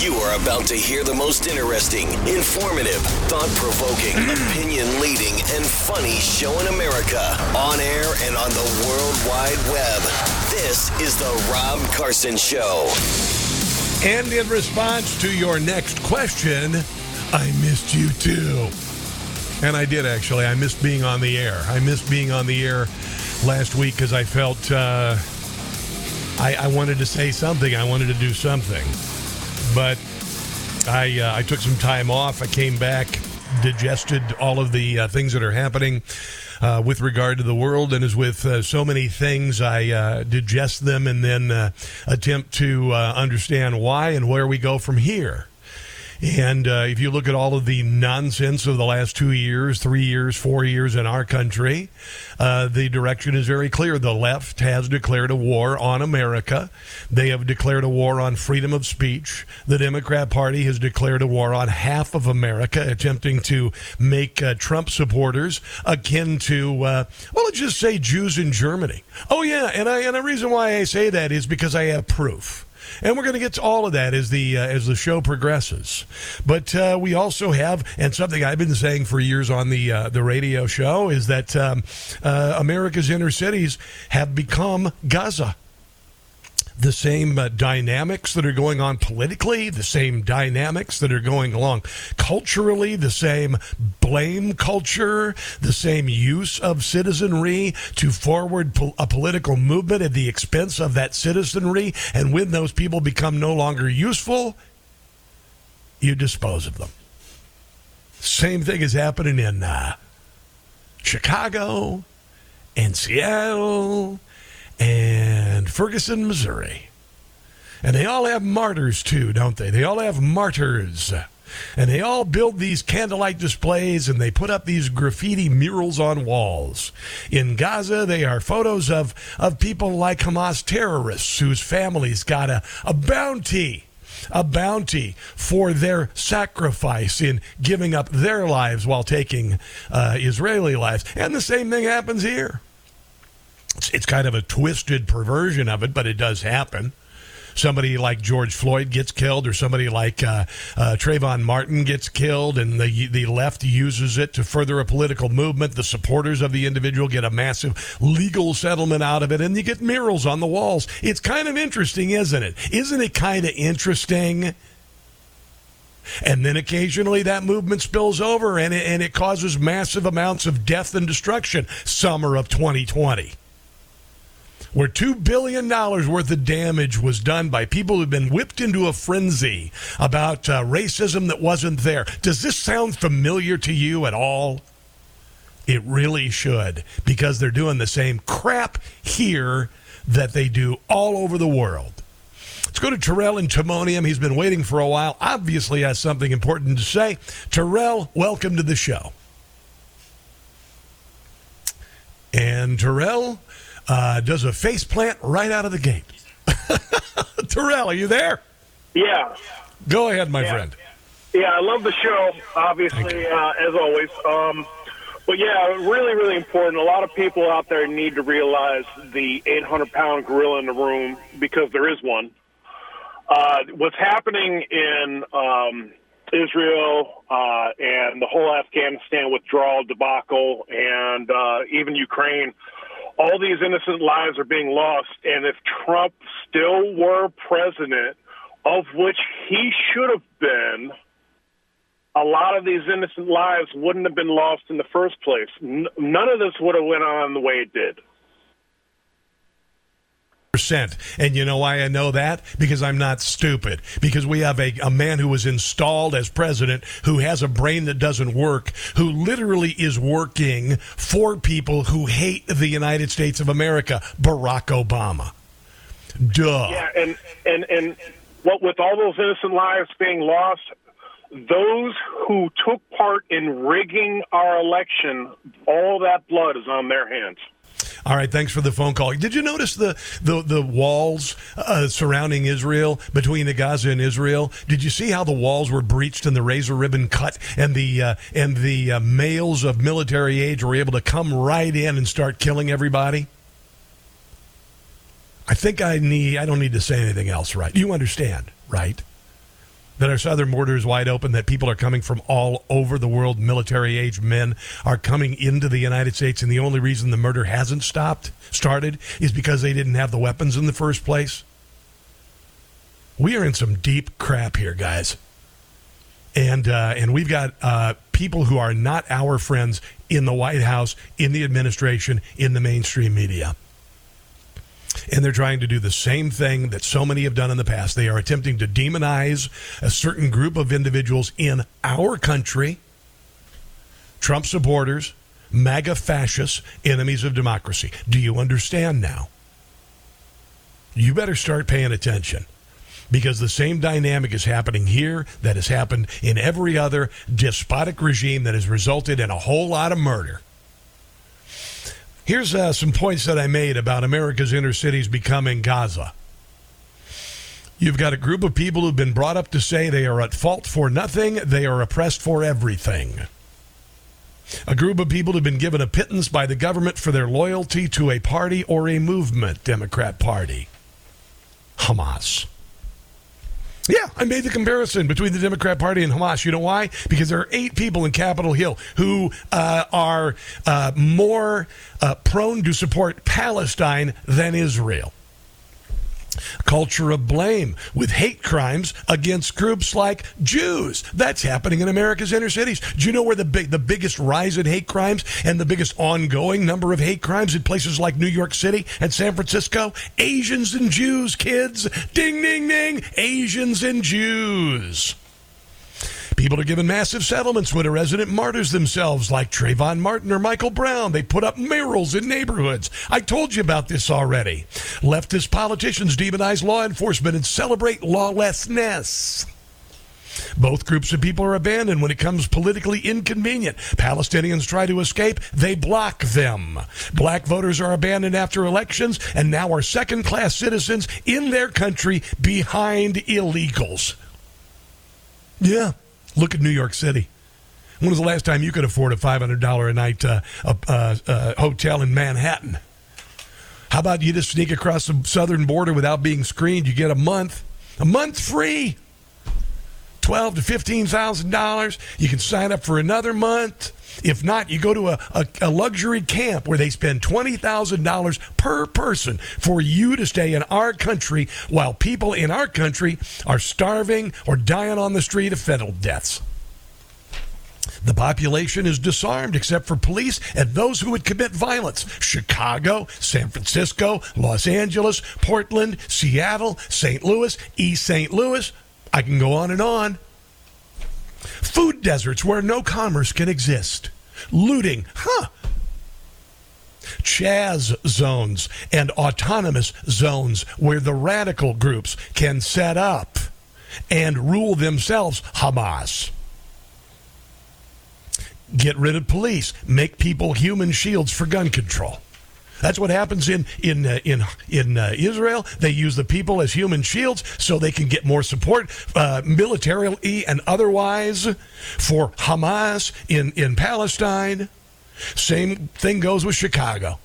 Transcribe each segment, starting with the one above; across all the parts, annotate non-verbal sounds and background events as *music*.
You are about to hear the most interesting, informative, thought provoking, opinion leading, and funny show in America on air and on the World Wide Web. This is The Rob Carson Show. And in response to your next question, I missed you too. And I did actually. I missed being on the air. I missed being on the air last week because I felt uh, I, I wanted to say something. I wanted to do something. But I, uh, I took some time off. I came back, digested all of the uh, things that are happening uh, with regard to the world, and as with uh, so many things, I uh, digest them and then uh, attempt to understand why and where we go from here. And uh, if you look at all of the nonsense of the last two years, three years, four years in our country, uh, the direction is very clear. The left has declared a war on America. They have declared a war on freedom of speech. The Democrat Party has declared a war on half of America, attempting to make uh, Trump supporters akin to, uh, well, let's just say Jews in Germany. Oh, yeah. And, I, and the reason why I say that is because I have proof and we're going to get to all of that as the uh, as the show progresses. But uh, we also have, and something I've been saying for years on the uh, the radio show is that um, uh, America's inner cities have become Gaza the same uh, dynamics that are going on politically, the same dynamics that are going along culturally, the same blame culture, the same use of citizenry to forward po- a political movement at the expense of that citizenry. And when those people become no longer useful, you dispose of them. Same thing is happening in uh, Chicago and Seattle and Ferguson, Missouri. And they all have martyrs too, don't they? They all have martyrs. And they all build these candlelight displays and they put up these graffiti murals on walls. In Gaza, they are photos of, of people like Hamas terrorists whose families got a, a bounty a bounty for their sacrifice in giving up their lives while taking uh, Israeli lives. And the same thing happens here. It's, it's kind of a twisted perversion of it, but it does happen somebody like George Floyd gets killed, or somebody like uh, uh, Trayvon Martin gets killed, and the the left uses it to further a political movement. The supporters of the individual get a massive legal settlement out of it, and you get murals on the walls. It's kind of interesting, isn't it? Isn't it kind of interesting? And then occasionally that movement spills over and it, and it causes massive amounts of death and destruction. Summer of 2020 where $2 billion worth of damage was done by people who've been whipped into a frenzy about uh, racism that wasn't there. Does this sound familiar to you at all? It really should, because they're doing the same crap here that they do all over the world. Let's go to Terrell in Timonium. He's been waiting for a while. Obviously, has something important to say. Terrell, welcome to the show. And Terrell, uh, does a face plant right out of the gate. *laughs* Terrell, are you there? Yeah. Go ahead, my Yeah. friend. Yeah, I love the show, obviously, uh, as always. Um, but yeah, really, really important. A lot of people out there need to realize the 800 pound gorilla in the room because there is one. Uh, what's happening in um, Israel uh, and the whole Afghanistan withdrawal debacle and uh, even Ukraine, all these innocent lives are being lost. And if Trump still were president, of which he should have been, a lot of these innocent lives wouldn't have been lost in the first place. N- none of this would have went on the way it did. Percent. And you know why I know that? Because I'm not stupid. Because we have a, a man who was installed as president who has a brain that doesn't work, who literally is working for people who hate the United States of America, Barack Obama. Duh. Yeah, and and and what with all those innocent lives being lost, those who took part in rigging our election, all that blood is on their hands. All right, thanks for the phone call. Did you notice the the, the walls uh, surrounding Israel between the Gaza and Israel? Did you see how the walls were breached and the razor ribbon cut, and the uh, and the uh, males of military age were able to come right in and start killing everybody? I think I need. I don't need to say anything else, right? You understand, right? That our southern border is wide open, that people are coming from all over the world, military age men are coming into the United States, and the only reason the murder hasn't stopped, started, is because they didn't have the weapons in the first place. We are in some deep crap here, guys. And uh, and we've got uh, people who are not our friends in the White House, in the administration, in the mainstream media. And they're trying to do the same thing that so many have done in the past. They are attempting to demonize a certain group of individuals in our country Trump supporters, MAGA fascists, enemies of democracy. Do you understand now? You better start paying attention because the same dynamic is happening here that has happened in every other despotic regime that has resulted in a whole lot of murder. Here's uh, some points that I made about America's inner cities becoming Gaza. You've got a group of people who've been brought up to say they are at fault for nothing, they are oppressed for everything. A group of people who've been given a pittance by the government for their loyalty to a party or a movement, Democrat Party. Hamas. Yeah, I made the comparison between the Democrat Party and Hamas. You know why? Because there are eight people in Capitol Hill who uh, are uh, more uh, prone to support Palestine than Israel. Culture of blame with hate crimes against groups like Jews. That's happening in America's inner cities. Do you know where the big, the biggest rise in hate crimes and the biggest ongoing number of hate crimes in places like New York City and San Francisco? Asians and Jews, kids. Ding, ding, ding. Asians and Jews. People are given massive settlements when a resident martyrs themselves, like Trayvon Martin or Michael Brown. They put up murals in neighborhoods. I told you about this already. Leftist politicians demonize law enforcement and celebrate lawlessness. Both groups of people are abandoned when it comes politically inconvenient. Palestinians try to escape, they block them. Black voters are abandoned after elections and now are second class citizens in their country behind illegals. Yeah, look at New York City. When was the last time you could afford a $500 a night uh, uh, uh, hotel in Manhattan? How about you just sneak across the southern border without being screened? You get a month, a month free, twelve to fifteen thousand dollars. You can sign up for another month. If not, you go to a, a, a luxury camp where they spend twenty thousand dollars per person for you to stay in our country while people in our country are starving or dying on the street of fentanyl deaths. The population is disarmed except for police and those who would commit violence. Chicago, San Francisco, Los Angeles, Portland, Seattle, St. Louis, East St. Louis. I can go on and on. Food deserts where no commerce can exist. Looting, huh? Chaz zones and autonomous zones where the radical groups can set up and rule themselves, Hamas. Get rid of police. Make people human shields for gun control. That's what happens in in uh, in in uh, Israel. They use the people as human shields so they can get more support, uh, militarily and otherwise, for Hamas in in Palestine. Same thing goes with Chicago.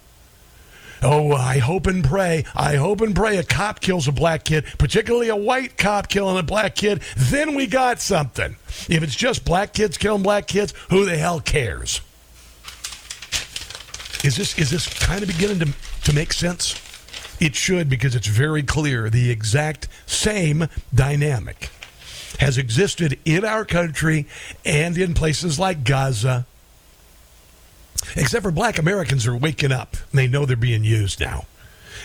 Oh, I hope and pray. I hope and pray a cop kills a black kid, particularly a white cop killing a black kid. Then we got something. If it's just black kids killing black kids, who the hell cares? Is this is this kind of beginning to to make sense? It should because it's very clear the exact same dynamic has existed in our country and in places like Gaza. Except for black Americans are waking up. They know they're being used now.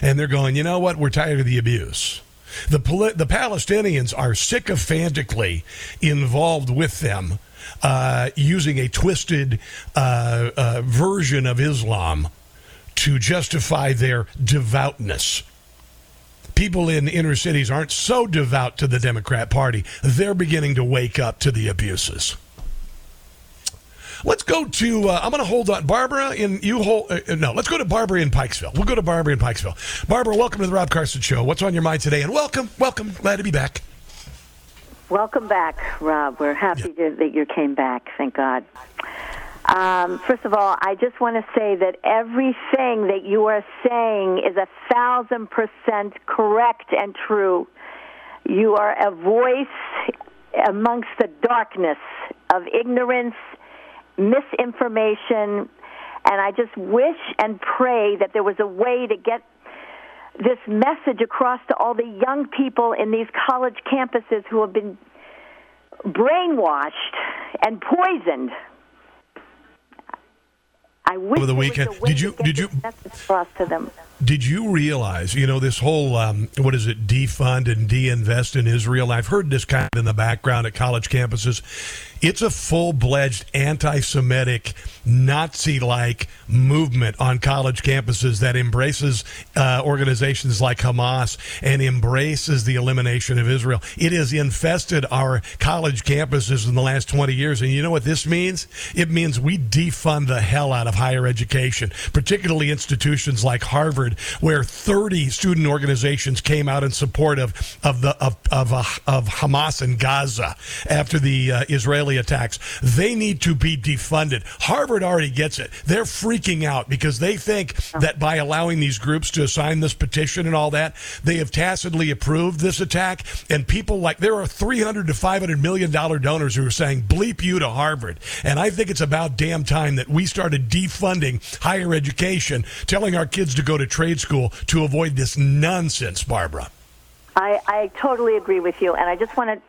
And they're going, you know what? We're tired of the abuse. The, the Palestinians are sycophantically involved with them uh, using a twisted uh, uh, version of Islam to justify their devoutness. People in inner cities aren't so devout to the Democrat Party. They're beginning to wake up to the abuses. Let's go to. Uh, I'm going to hold on, Barbara. In you hold. Uh, no, let's go to Barbara in Pikesville. We'll go to Barbara in Pikesville. Barbara, welcome to the Rob Carson Show. What's on your mind today? And welcome, welcome. Glad to be back. Welcome back, Rob. We're happy yeah. to, that you came back. Thank God. Um, first of all, I just want to say that everything that you are saying is a thousand percent correct and true. You are a voice amongst the darkness of ignorance misinformation, and I just wish and pray that there was a way to get this message across to all the young people in these college campuses who have been brainwashed and poisoned. I wish over the weekend. Did you did you across to them? Did you realize, you know, this whole, um, what is it, defund and de-invest in Israel? I've heard this kind of in the background at college campuses. It's a full-fledged anti-Semitic, Nazi-like movement on college campuses that embraces uh, organizations like Hamas and embraces the elimination of Israel. It has infested our college campuses in the last 20 years. And you know what this means? It means we defund the hell out of higher education, particularly institutions like Harvard where 30 student organizations came out in support of of the of of, uh, of Hamas in Gaza after the uh, Israeli attacks. They need to be defunded. Harvard already gets it. They're freaking out because they think that by allowing these groups to sign this petition and all that, they have tacitly approved this attack. And people like there are 300 to 500 million dollar donors who are saying bleep you to Harvard. And I think it's about damn time that we started defunding higher education, telling our kids to go to trade school to avoid this nonsense, Barbara. I, I totally agree with you, and I just want to.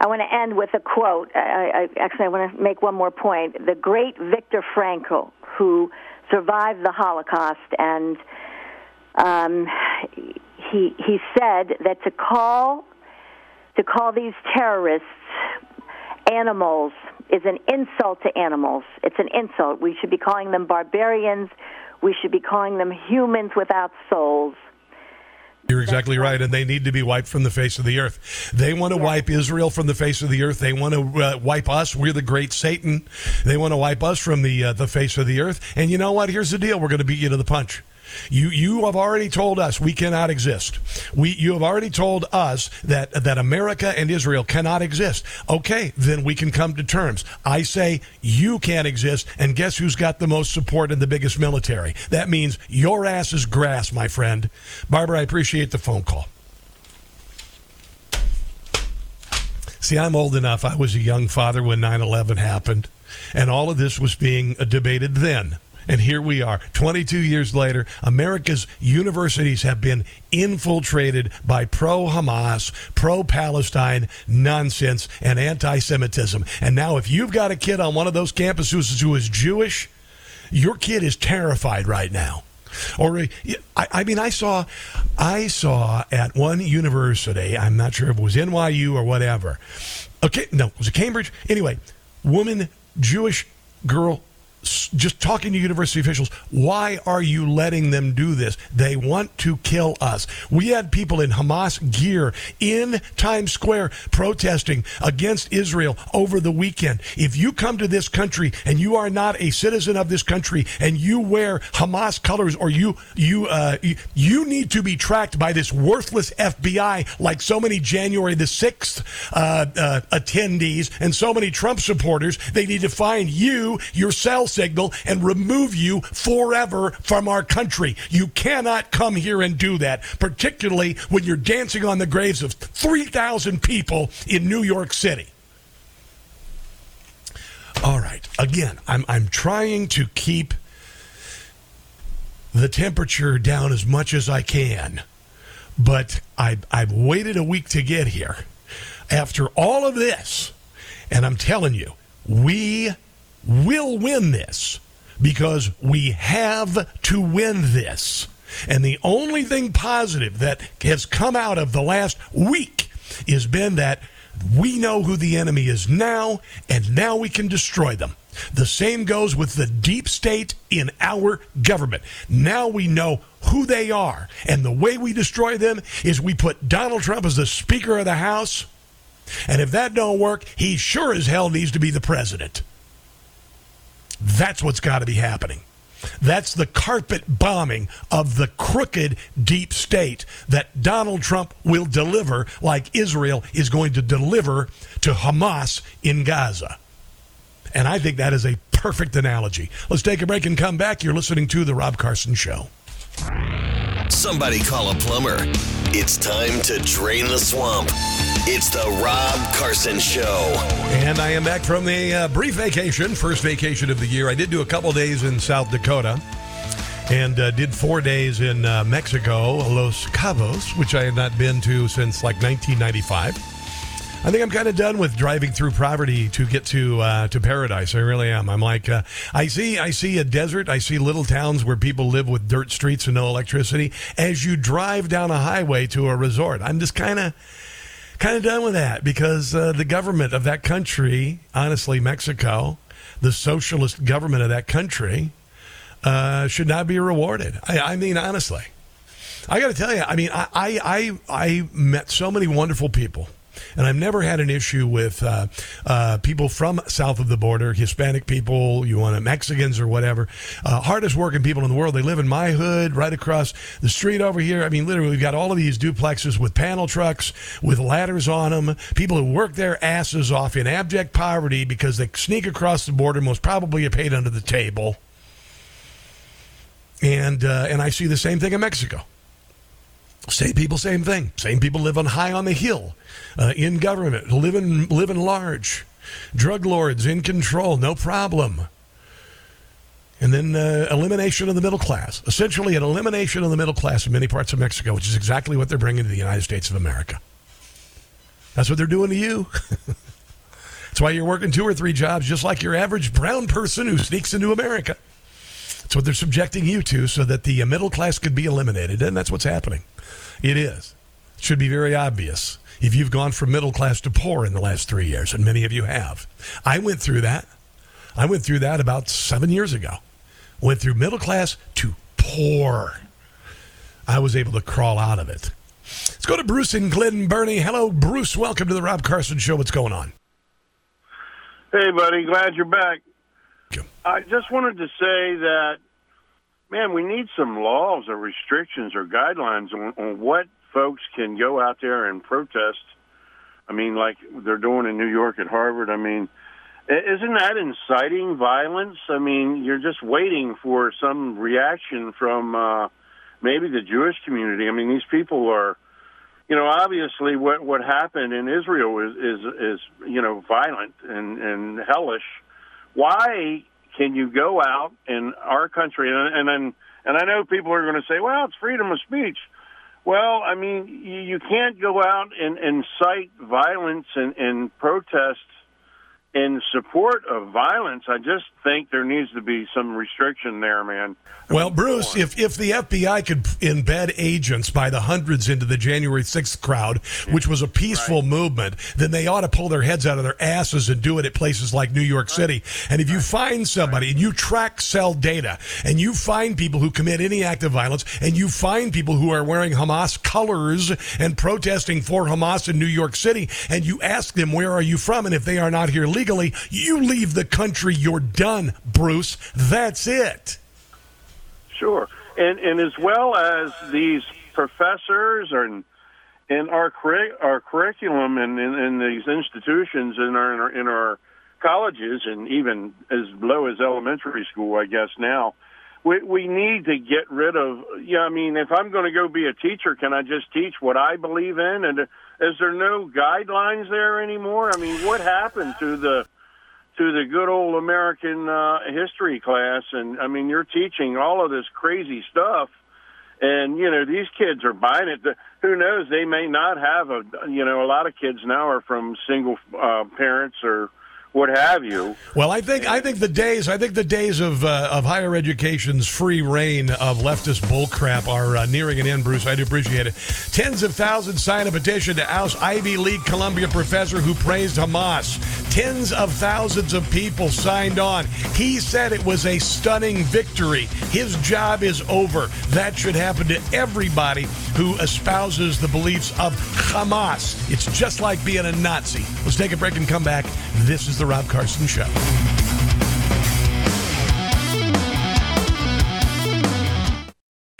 I want to end with a quote. I, I, actually, I want to make one more point. The great Viktor Frankl, who survived the Holocaust, and um, he he said that to call to call these terrorists animals is an insult to animals. It's an insult. We should be calling them barbarians. We should be calling them humans without souls. You're exactly right, and they need to be wiped from the face of the earth. They want to wipe Israel from the face of the earth. They want to uh, wipe us. We're the great Satan. They want to wipe us from the uh, the face of the earth. And you know what? Here's the deal: we're going to beat you to the punch. You you have already told us we cannot exist. We you have already told us that that America and Israel cannot exist. Okay, then we can come to terms. I say you can't exist, and guess who's got the most support and the biggest military? That means your ass is grass, my friend. Barbara, I appreciate the phone call. See, I'm old enough. I was a young father when 9 11 happened, and all of this was being debated then. And here we are, 22 years later. America's universities have been infiltrated by pro Hamas, pro Palestine nonsense and anti Semitism. And now, if you've got a kid on one of those campuses who is Jewish, your kid is terrified right now. Or uh, I, I, mean, I saw, I saw at one university. I'm not sure if it was NYU or whatever. Okay, no, it was it Cambridge? Anyway, woman, Jewish girl just talking to university officials, why are you letting them do this? They want to kill us. We had people in Hamas gear in Times Square protesting against Israel over the weekend. If you come to this country and you are not a citizen of this country and you wear Hamas colors or you you uh, you need to be tracked by this worthless FBI like so many January the 6th uh, uh, attendees and so many Trump supporters, they need to find you, your cell signal and remove you forever from our country. You cannot come here and do that, particularly when you're dancing on the graves of 3,000 people in New York City. All right. Again, I'm, I'm trying to keep the temperature down as much as I can, but I, I've waited a week to get here. After all of this, and I'm telling you, we will win this because we have to win this. And the only thing positive that has come out of the last week has been that we know who the enemy is now, and now we can destroy them. The same goes with the deep state in our government. Now we know who they are, and the way we destroy them is we put Donald Trump as the Speaker of the House. And if that don't work, he sure as hell needs to be the president. That's what's got to be happening. That's the carpet bombing of the crooked deep state that Donald Trump will deliver, like Israel is going to deliver to Hamas in Gaza. And I think that is a perfect analogy. Let's take a break and come back. You're listening to The Rob Carson Show. Somebody call a plumber. It's time to drain the swamp. It's the Rob Carson Show. And I am back from a uh, brief vacation, first vacation of the year. I did do a couple days in South Dakota and uh, did four days in uh, Mexico, Los Cabos, which I had not been to since like 1995. I think I'm kind of done with driving through poverty to get to uh, to paradise. I really am. I'm like, uh, I see, I see a desert. I see little towns where people live with dirt streets and no electricity. As you drive down a highway to a resort, I'm just kind of kind of done with that because uh, the government of that country, honestly, Mexico, the socialist government of that country, uh, should not be rewarded. I, I mean, honestly, I got to tell you, I mean, I, I, I met so many wonderful people and I've never had an issue with uh, uh, people from south of the border, Hispanic people, you want to Mexicans or whatever. Uh, hardest working people in the world. They live in my hood, right across the street over here. I mean, literally, we've got all of these duplexes with panel trucks with ladders on them. People who work their asses off in abject poverty because they sneak across the border, most probably are paid under the table. And uh, and I see the same thing in Mexico. Same people, same thing. Same people live on high on the hill, uh, in government, living living large, drug lords in control, no problem. And then uh, elimination of the middle class. Essentially, an elimination of the middle class in many parts of Mexico, which is exactly what they're bringing to the United States of America. That's what they're doing to you. *laughs* That's why you're working two or three jobs, just like your average brown person who sneaks into America. That's what they're subjecting you to so that the uh, middle class could be eliminated. And that's what's happening. It is. It should be very obvious if you've gone from middle class to poor in the last three years, and many of you have. I went through that. I went through that about seven years ago. Went through middle class to poor. I was able to crawl out of it. Let's go to Bruce and Glen Burnie. Hello, Bruce. Welcome to the Rob Carson Show. What's going on? Hey, buddy. Glad you're back. I just wanted to say that man, we need some laws or restrictions or guidelines on, on what folks can go out there and protest. I mean, like they're doing in New York at Harvard. I mean, isn't that inciting violence? I mean, you're just waiting for some reaction from uh, maybe the Jewish community. I mean, these people are, you know, obviously what what happened in Israel is is is you know violent and and hellish. Why can you go out in our country and and and, and I know people are going to say, well, it's freedom of speech. Well, I mean, you, you can't go out and, and cite violence and, and protest in support of violence, I just think there needs to be some restriction there, man. Well, Bruce, if, if the FBI could embed agents by the hundreds into the January 6th crowd, which was a peaceful right. movement, then they ought to pull their heads out of their asses and do it at places like New York City. And if you find somebody and you track cell data and you find people who commit any act of violence and you find people who are wearing Hamas colors and protesting for Hamas in New York City and you ask them, where are you from? And if they are not here legally, you leave the country. You're done, Bruce. That's it. Sure, and and as well as these professors and in our our curriculum and in, in, these institutions in our, in our in our colleges and even as low as elementary school, I guess now. We, we need to get rid of. Yeah, I mean, if I'm going to go be a teacher, can I just teach what I believe in? And is there no guidelines there anymore? I mean, what happened to the to the good old American uh, history class, and I mean, you're teaching all of this crazy stuff, and you know these kids are buying it. Who knows? They may not have a. You know, a lot of kids now are from single uh, parents or what have you. Well, I think I think the days I think the days of uh, of higher education's free reign of leftist bullcrap are uh, nearing an end. Bruce, I do appreciate it. Tens of thousands signed a petition to oust Ivy League Columbia professor who praised Hamas. Tens of thousands of people signed on. He said it was a stunning victory. His job is over. That should happen to everybody who espouses the beliefs of Hamas. It's just like being a Nazi. Let's take a break and come back. This is the Rob Carson Show.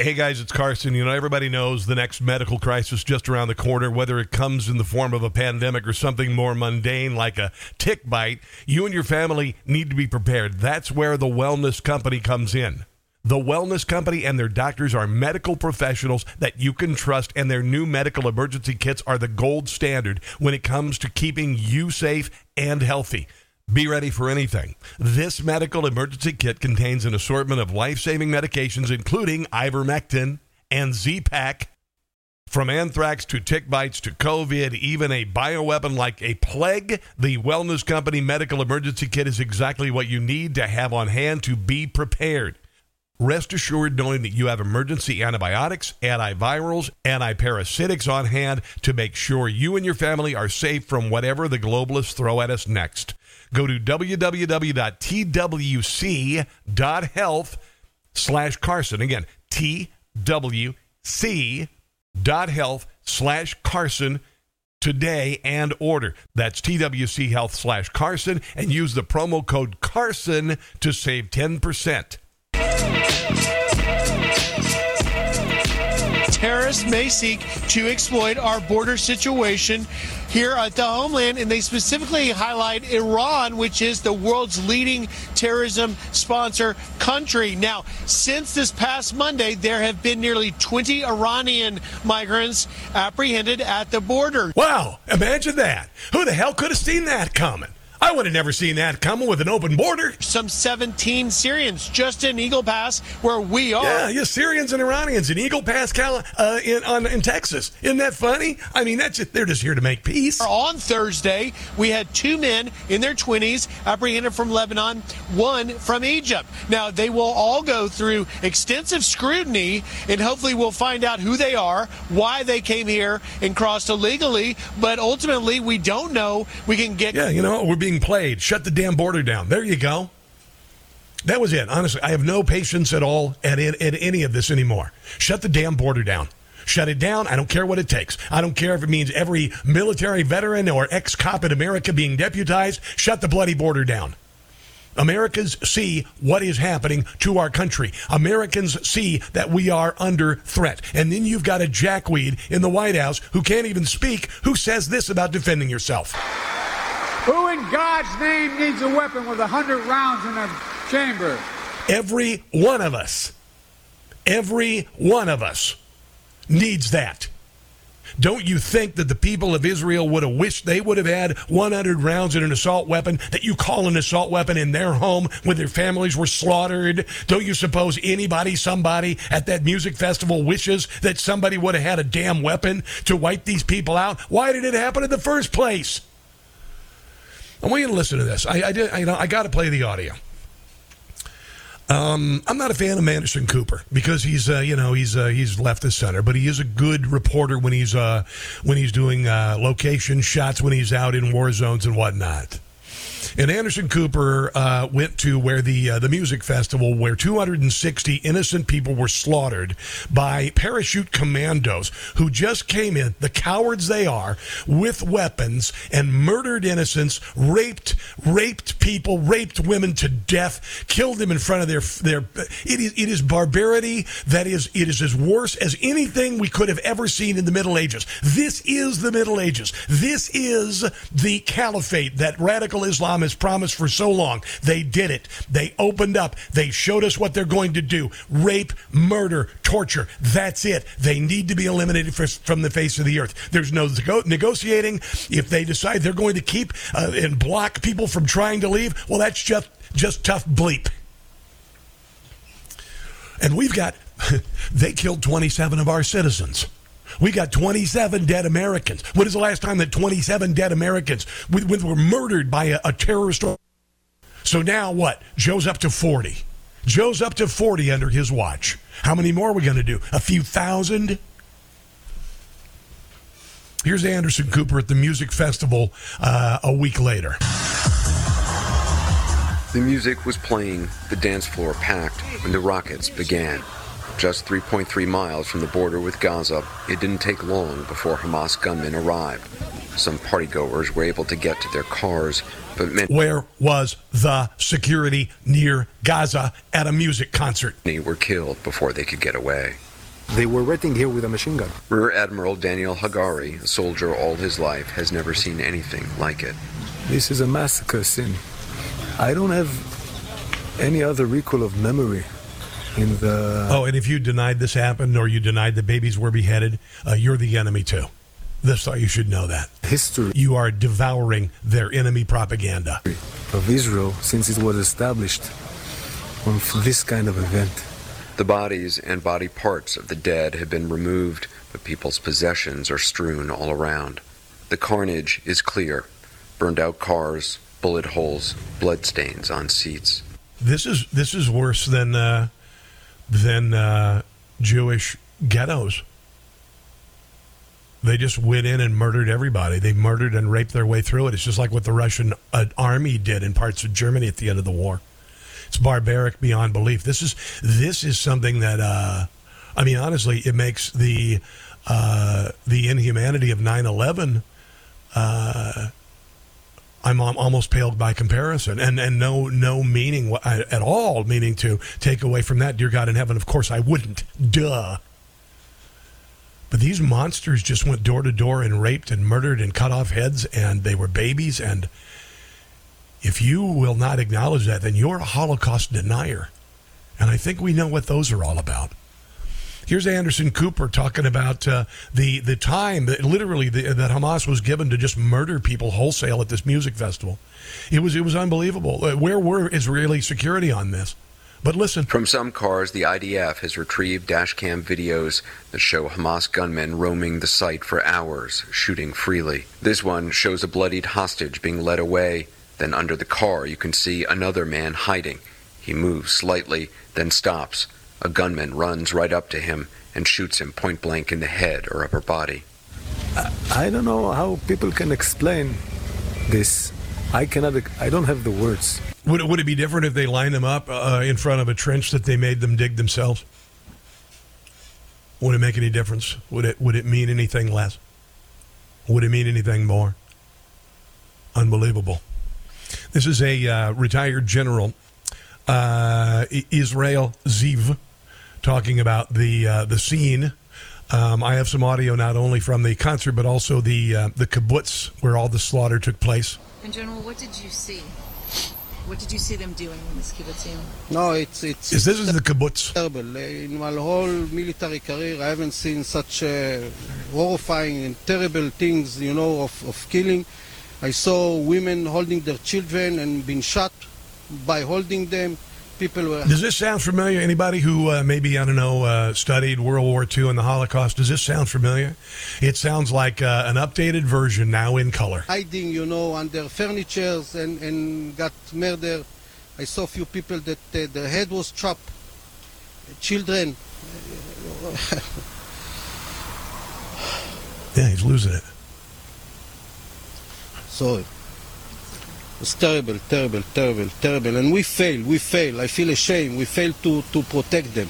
Hey guys, it's Carson. You know, everybody knows the next medical crisis just around the corner, whether it comes in the form of a pandemic or something more mundane like a tick bite. You and your family need to be prepared. That's where the wellness company comes in. The Wellness Company and their doctors are medical professionals that you can trust, and their new medical emergency kits are the gold standard when it comes to keeping you safe and healthy. Be ready for anything. This medical emergency kit contains an assortment of life saving medications, including ivermectin and Z-Pak. From anthrax to tick bites to COVID, even a bioweapon like a plague, the Wellness Company Medical Emergency Kit is exactly what you need to have on hand to be prepared. Rest assured knowing that you have emergency antibiotics, antivirals, antiparasitics on hand to make sure you and your family are safe from whatever the globalists throw at us next. Go to www.twc.health slash Carson. Again, twc.health slash Carson today and order. That's TWC Health slash Carson and use the promo code Carson to save 10%. Terrorists may seek to exploit our border situation here at the homeland, and they specifically highlight Iran, which is the world's leading terrorism sponsor country. Now, since this past Monday, there have been nearly 20 Iranian migrants apprehended at the border. Wow, imagine that. Who the hell could have seen that coming? I would have never seen that coming with an open border. Some 17 Syrians just in Eagle Pass, where we are. Yeah, yeah, Syrians and Iranians in Eagle Pass, Cal- uh, in, on, in Texas. Isn't that funny? I mean, that's they're just here to make peace. On Thursday, we had two men in their 20s apprehended from Lebanon, one from Egypt. Now, they will all go through extensive scrutiny, and hopefully we'll find out who they are, why they came here and crossed illegally. But ultimately, we don't know. We can get. Yeah, you know, we're being being played. Shut the damn border down. There you go. That was it. Honestly, I have no patience at all at, at, at any of this anymore. Shut the damn border down. Shut it down. I don't care what it takes. I don't care if it means every military veteran or ex cop in America being deputized. Shut the bloody border down. Americans see what is happening to our country. Americans see that we are under threat. And then you've got a jackweed in the White House who can't even speak who says this about defending yourself. Who in God's name needs a weapon with a hundred rounds in a chamber? Every one of us. Every one of us needs that. Don't you think that the people of Israel would have wished they would have had 100 rounds in an assault weapon that you call an assault weapon in their home when their families were slaughtered? Don't you suppose anybody, somebody at that music festival wishes that somebody would have had a damn weapon to wipe these people out? Why did it happen in the first place? I want you to listen to this. I, I did. I, you know, I got to play the audio. Um, I'm not a fan of Anderson Cooper because he's, uh, you know, he's uh, he's left the center, but he is a good reporter when he's uh, when he's doing uh, location shots when he's out in war zones and whatnot. And Anderson Cooper uh, went to where the uh, the music festival where 260 innocent people were slaughtered by parachute commandos who just came in, the cowards they are, with weapons and murdered innocents, raped raped people, raped women to death, killed them in front of their their. It is it is barbarity that is it is as worse as anything we could have ever seen in the Middle Ages. This is the Middle Ages. This is the caliphate that radical Islam has promised for so long. They did it. They opened up. They showed us what they're going to do rape, murder, torture. That's it. They need to be eliminated from the face of the earth. There's no negotiating. If they decide they're going to keep uh, and block people from trying to leave, well, that's just, just tough bleep. And we've got, *laughs* they killed 27 of our citizens. We got 27 dead Americans. When is the last time that 27 dead Americans were murdered by a, a terrorist? So now what? Joe's up to 40. Joe's up to 40 under his watch. How many more are we going to do? A few thousand? Here's Anderson Cooper at the music festival uh, a week later. The music was playing, the dance floor packed, when the rockets began. Just 3.3 miles from the border with Gaza, it didn't take long before Hamas gunmen arrived. Some partygoers were able to get to their cars, but many Where was the security near Gaza at a music concert? Many were killed before they could get away. They were waiting here with a machine gun. Rear Admiral Daniel Hagari, a soldier all his life, has never seen anything like it. This is a massacre scene. I don't have any other recall of memory in the. Oh, and if you denied this happened or you denied the babies were beheaded, uh, you're the enemy too. This thought you should know that. History. You are devouring their enemy propaganda. Of Israel since it was established on this kind of event. The bodies and body parts of the dead have been removed, but people's possessions are strewn all around. The carnage is clear burned out cars, bullet holes, bloodstains on seats. This is this is worse than uh, than uh, Jewish ghettos. They just went in and murdered everybody. They murdered and raped their way through it. It's just like what the Russian uh, army did in parts of Germany at the end of the war. It's barbaric beyond belief. This is this is something that uh, I mean, honestly, it makes the uh, the inhumanity of 9-11 uh, I'm almost paled by comparison, and and no no meaning at all, meaning to take away from that, dear God in heaven. Of course, I wouldn't. Duh. But these monsters just went door to door and raped and murdered and cut off heads, and they were babies. And if you will not acknowledge that, then you're a Holocaust denier. And I think we know what those are all about. Here's Anderson Cooper talking about uh, the the time that literally the, that Hamas was given to just murder people wholesale at this music festival. It was it was unbelievable. Uh, where were Israeli security on this? But listen. From some cars, the IDF has retrieved dashcam videos that show Hamas gunmen roaming the site for hours, shooting freely. This one shows a bloodied hostage being led away. Then under the car, you can see another man hiding. He moves slightly, then stops. A gunman runs right up to him and shoots him point blank in the head or upper body. I don't know how people can explain this. I cannot. I don't have the words. Would it, would it be different if they lined them up uh, in front of a trench that they made them dig themselves? Would it make any difference? Would it Would it mean anything less? Would it mean anything more? Unbelievable. This is a uh, retired general, uh, Israel Ziv talking about the uh, the scene. Um, I have some audio not only from the concert but also the uh, the kibbutz where all the slaughter took place. And General, what did you see? What did you see them doing in this kibbutz? No, it's it's. Is this is the kibbutz? Terrible. In my whole military career, I haven't seen such uh, horrifying and terrible things, you know, of, of killing. I saw women holding their children and being shot by holding them people were. Does this sound familiar? Anybody who uh, maybe I don't know uh, studied World War II and the Holocaust? Does this sound familiar? It sounds like uh, an updated version now in color. hiding, you know, under furnitures and, and got murdered. I saw a few people that uh, their head was chopped. Children. Yeah, he's losing it. Sorry. It's terrible, terrible, terrible, terrible. And we fail, we fail. I feel ashamed. We fail to, to protect them.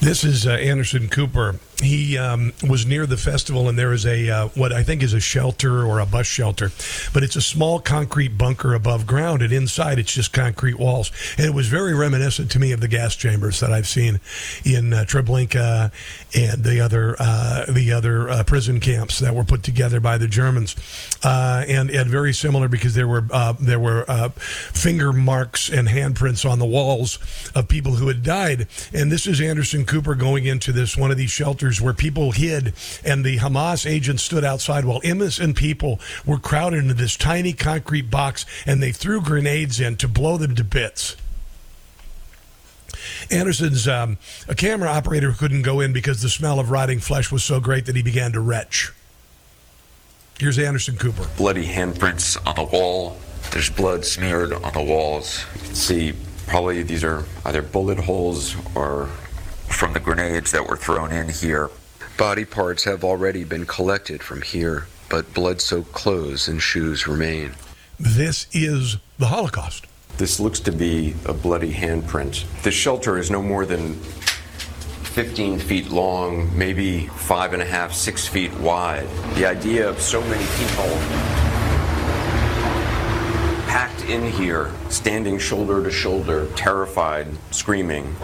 This is uh, Anderson Cooper. He um, was near the festival, and there is a uh, what I think is a shelter or a bus shelter, but it's a small concrete bunker above ground, and inside it's just concrete walls. And it was very reminiscent to me of the gas chambers that I've seen in uh, Treblinka and the other uh, the other uh, prison camps that were put together by the Germans, uh, and and very similar because there were uh, there were finger marks and handprints on the walls of people who had died. And this is Anderson Cooper going into this one of these shelters where people hid, and the Hamas agents stood outside while innocent people were crowded into this tiny concrete box, and they threw grenades in to blow them to bits. Anderson's um, a camera operator couldn't go in because the smell of rotting flesh was so great that he began to retch. Here's Anderson Cooper. Bloody handprints on the wall. There's blood smeared on the walls. You can see probably these are either bullet holes or from the grenades that were thrown in here. Body parts have already been collected from here, but blood soaked clothes and shoes remain. This is the Holocaust. This looks to be a bloody handprint. The shelter is no more than 15 feet long, maybe five and a half, six feet wide. The idea of so many people packed in here, standing shoulder to shoulder, terrified, screaming.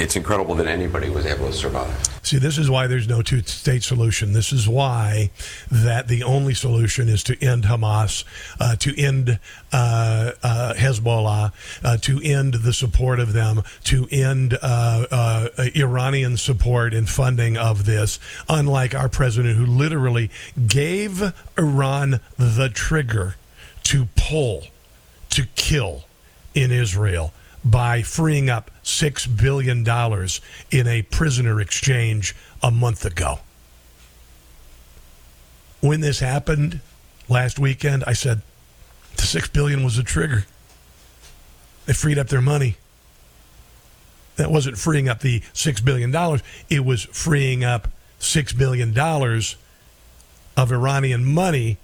It's incredible that anybody was able to survive. See, this is why there's no two state solution. This is why that the only solution is to end Hamas, uh, to end uh, uh, Hezbollah, uh, to end the support of them, to end uh, uh, Iranian support and funding of this. Unlike our president, who literally gave Iran the trigger to pull, to kill in Israel by freeing up $6 billion in a prisoner exchange a month ago. When this happened last weekend, I said the 6 billion was a trigger. They freed up their money. That wasn't freeing up the $6 billion, it was freeing up $6 billion of Iranian money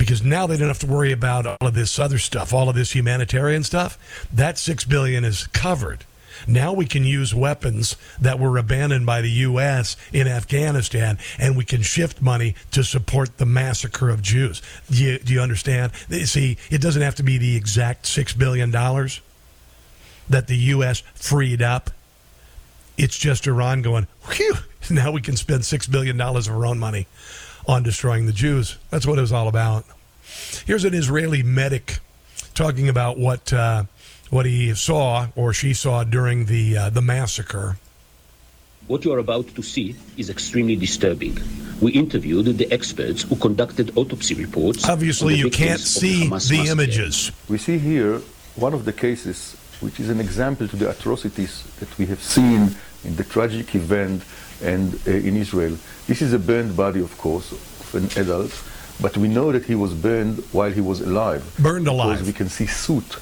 because now they don't have to worry about all of this other stuff, all of this humanitarian stuff. That six billion is covered. Now we can use weapons that were abandoned by the U.S. in Afghanistan, and we can shift money to support the massacre of Jews. Do you, do you understand? See, it doesn't have to be the exact six billion dollars that the U.S. freed up. It's just Iran going, whew, *laughs* now we can spend six billion dollars of our own money on destroying the Jews. That's what it was all about. Here's an Israeli medic talking about what uh, what he saw or she saw during the uh, the massacre. What you are about to see is extremely disturbing. We interviewed the experts who conducted autopsy reports. Obviously, you can't see Hamas the images. We see here one of the cases, which is an example to the atrocities that we have seen in the tragic event and uh, in Israel. This is a burned body, of course, of an adult, but we know that he was burned while he was alive. Burned alive. Because we can see soot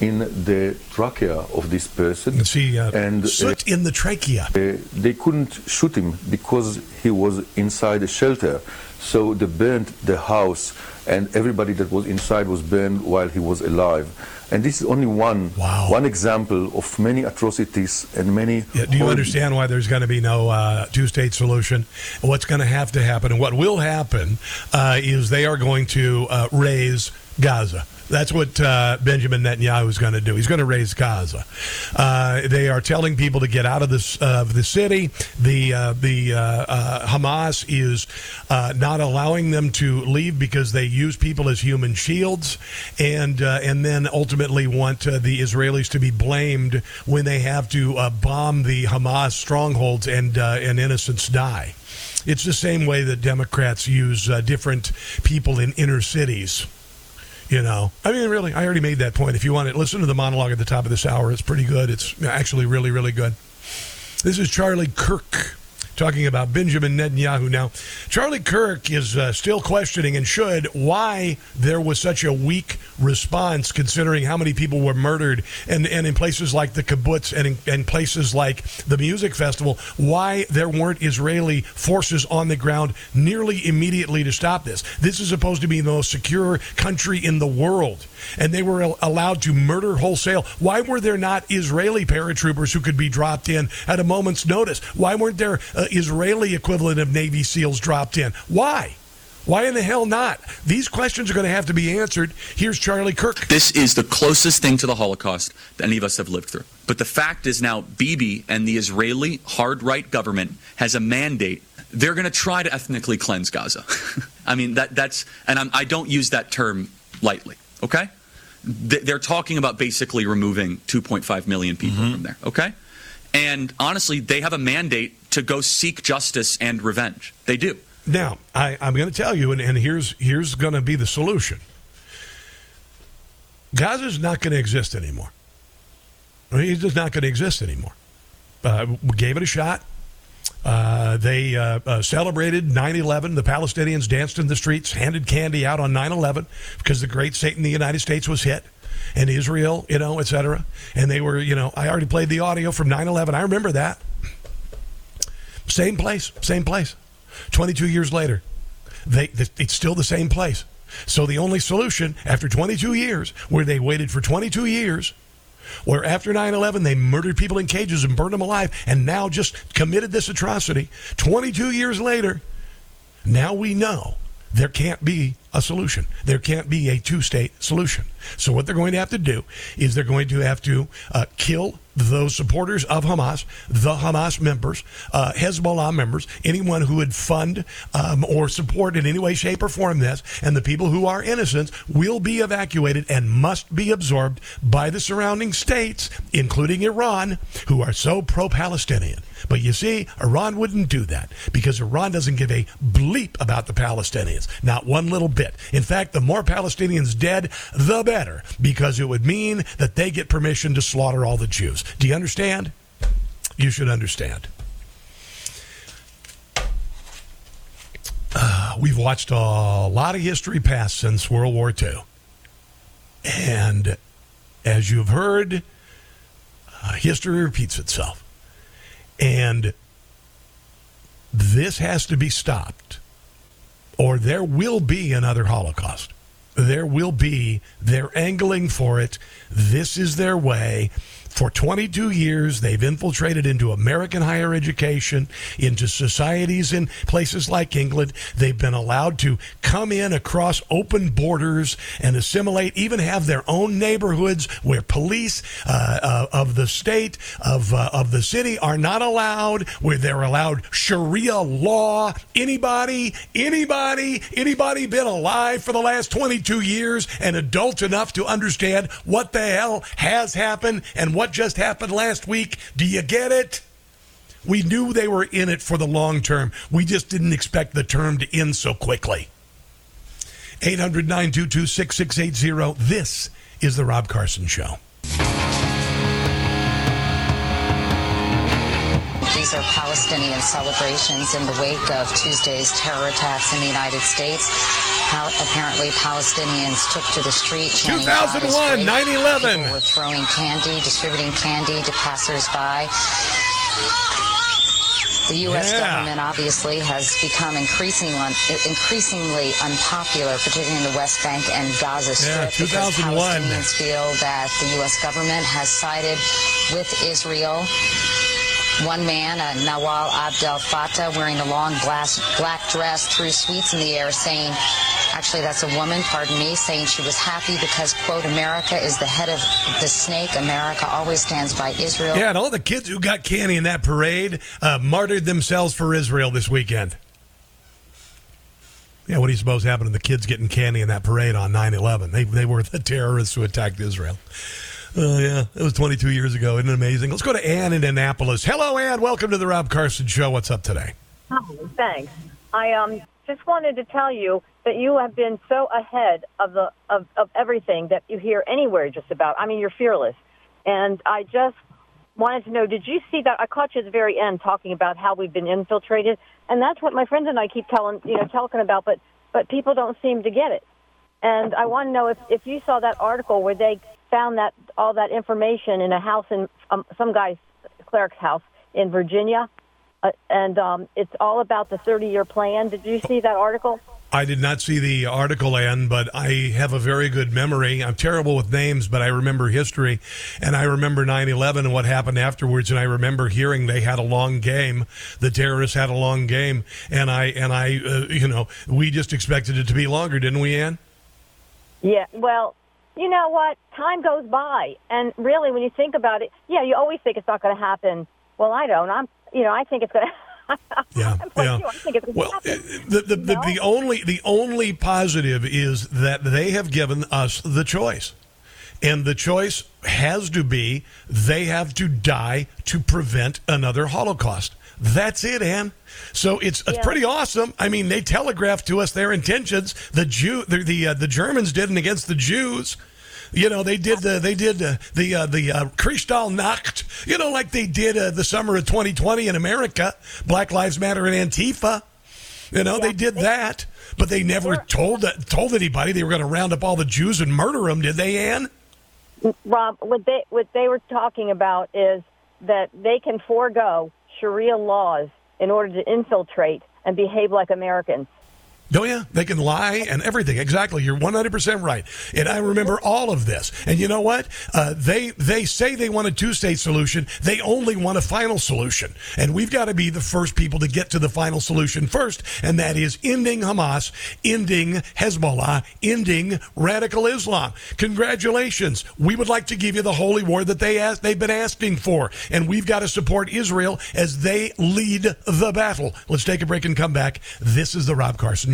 in the trachea of this person. You see uh, and uh, soot in the trachea. uh, they couldn't shoot him because he was inside a shelter. So they burned the house, and everybody that was inside was burned while he was alive. And this is only one one example of many atrocities and many. Yeah, do you understand why there's going to be no uh, two state solution? What's going to have to happen, and what will happen, uh, is they are going to uh, raze Gaza. That's what uh, Benjamin Netanyahu is going to do. He's going to raze Gaza. Uh, they are telling people to get out of this of the city. The uh, the uh, uh, Hamas is uh, not allowing them to leave because they use people as human shields, and and then ultimately want the Israelis to be blamed when they have to bomb the Hamas strongholds and and innocents die. It's the same way that Democrats use different people in inner cities You know, I mean, really, I already made that point. If you want to listen to the monologue at the top of this hour, it's pretty good. It's actually really, really good. This is Charlie Kirk talking about Benjamin Netanyahu. Now, Charlie Kirk is uh, still questioning and should why there was such a weak response, considering how many people were murdered, and, and in places like the kibbutz and in, and places like the music festival, why there weren't Israeli forces on the ground nearly immediately to stop this. This is supposed to be the most secure country in the world, and they were allowed to murder wholesale. Why were there not Israeli paratroopers who could be dropped in at a moment's notice? Why weren't there uh, Israeli equivalent of Navy SEALs dropped in? Why? Why in the hell not? These questions are going to have to be answered. Here's Charlie Kirk. This is the closest thing to the Holocaust that any of us have lived through. But the fact is now, Bibi and the Israeli hard right government has a mandate. They're going to try to ethnically cleanse Gaza. *laughs* I mean, that, that's, and I'm, I don't use that term lightly, okay? They're talking about basically removing 2.5 million people from there, okay? And honestly, they have a mandate to go seek justice and revenge. They do. Now, I, I'm going to tell you, and, and here's here's going to be the solution. Gaza's not going to exist anymore. I mean, It's just not going to exist anymore. Uh, we gave it a shot. Uh, they uh, uh, celebrated 9 11. The Palestinians danced in the streets, handed candy out on 9 11 because the great Satan, the United States, was hit, and Israel, you know, et cetera. And they were, you know, I already played the audio from 9 11. I remember that. Same place, same place. 22 years later, they, th- it's still the same place. So the only solution after 22 years, where they waited for 22 years, where after 9 11 they murdered people in cages and burned them alive, and now just committed this atrocity, 22 years later, now we know there can't be a solution. There can't be a two state solution. So, what they're going to have to do is they're going to have to uh, kill those supporters of Hamas, the Hamas members, uh, Hezbollah members, anyone who would fund um, or support in any way, shape, or form this, and the people who are innocent will be evacuated and must be absorbed by the surrounding states, including Iran, who are so pro Palestinian. But you see, Iran wouldn't do that because Iran doesn't give a bleep about the Palestinians, not one little bit. In fact, the more Palestinians dead, the better, because it would mean that they get permission to slaughter all the Jews. Do you understand? You should understand. Uh, we've watched a lot of history pass since World War II. And as you've heard, uh, history repeats itself. And this has to be stopped, or there will be another Holocaust. There will be, they're angling for it. This is their way. For 22 years, they've infiltrated into American higher education, into societies in places like England. They've been allowed to come in across open borders and assimilate, even have their own neighborhoods where police uh, uh, of the state, of, uh, of the city are not allowed, where they're allowed Sharia law. Anybody, anybody, anybody been alive for the last 22 years and adult enough to understand what the hell has happened and what just happened last week? Do you get it? We knew they were in it for the long term. We just didn't expect the term to end so quickly. 800 922 6680. This is The Rob Carson Show. These are Palestinian celebrations in the wake of Tuesday's terror attacks in the United States. How apparently Palestinians took to the street chanting 2001, 9/11. People were throwing candy, distributing candy to passersby. The U.S. Yeah. government obviously has become increasingly, increasingly unpopular, particularly in the West Bank and Gaza Yeah, Strip, because 2001. Palestinians feel that the U.S. government has sided with Israel. One man, uh, Nawal Abdel Fattah, wearing a long black, black dress, threw sweets in the air, saying, actually, that's a woman, pardon me, saying she was happy because, quote, America is the head of the snake. America always stands by Israel. Yeah, and all the kids who got candy in that parade uh, martyred themselves for Israel this weekend. Yeah, what do you suppose happened to the kids getting candy in that parade on 9 11? They, they were the terrorists who attacked Israel. Oh, yeah, it was 22 years ago. Isn't it amazing? Let's go to Ann in Annapolis. Hello, Ann. Welcome to the Rob Carson Show. What's up today? Oh, thanks. I um just wanted to tell you that you have been so ahead of the of, of everything that you hear anywhere just about. I mean, you're fearless, and I just wanted to know: Did you see that? I caught you at the very end talking about how we've been infiltrated, and that's what my friends and I keep telling you know talking about, but but people don't seem to get it. And I want to know if if you saw that article where they found that all that information in a house in um, some guy's cleric's house in Virginia, uh, and um, it's all about the 30-year plan. Did you see that article? I did not see the article end, but I have a very good memory. I'm terrible with names, but I remember history, and I remember 9/11 and what happened afterwards. And I remember hearing they had a long game. The terrorists had a long game, and I and I, uh, you know, we just expected it to be longer, didn't we, Ann? Yeah. Well, you know what? Time goes by, and really, when you think about it, yeah, you always think it's not going to happen. Well, I don't. I'm, you know, I think it's going *laughs* to. Yeah, *laughs* yeah. I think it's well, the the, the, the only the only positive is that they have given us the choice. And the choice has to be they have to die to prevent another Holocaust. That's it, Ann. So it's, it's Yeah. pretty awesome. I mean, they telegraphed to us their intentions. The Jew, the the, uh, the Germans did it against the Jews. You know, they did the they did uh, the uh, the uh, Kristallnacht. You know, like they did uh, the summer of 2020 in America. Black Lives Matter and Antifa. You know, they did that, but they never told that, told anybody they were going to round up all the Jews and murder them. Did they, Ann? Rob, what they what they were talking about is that they can forego Sharia laws in order to infiltrate and behave like Americans. Oh yeah, they can lie and everything. Exactly, you're 100 percent right. And I remember all of this. And you know what? Uh, they they say they want a two state solution. They only want a final solution. And we've got to be the first people to get to the final solution first, and that is ending Hamas, ending Hezbollah, ending radical Islam. Congratulations. We would like to give you the holy war that they asked, they've been asking for, and we've got to support Israel as they lead the battle. Let's take a break and come back. This is the Rob Carson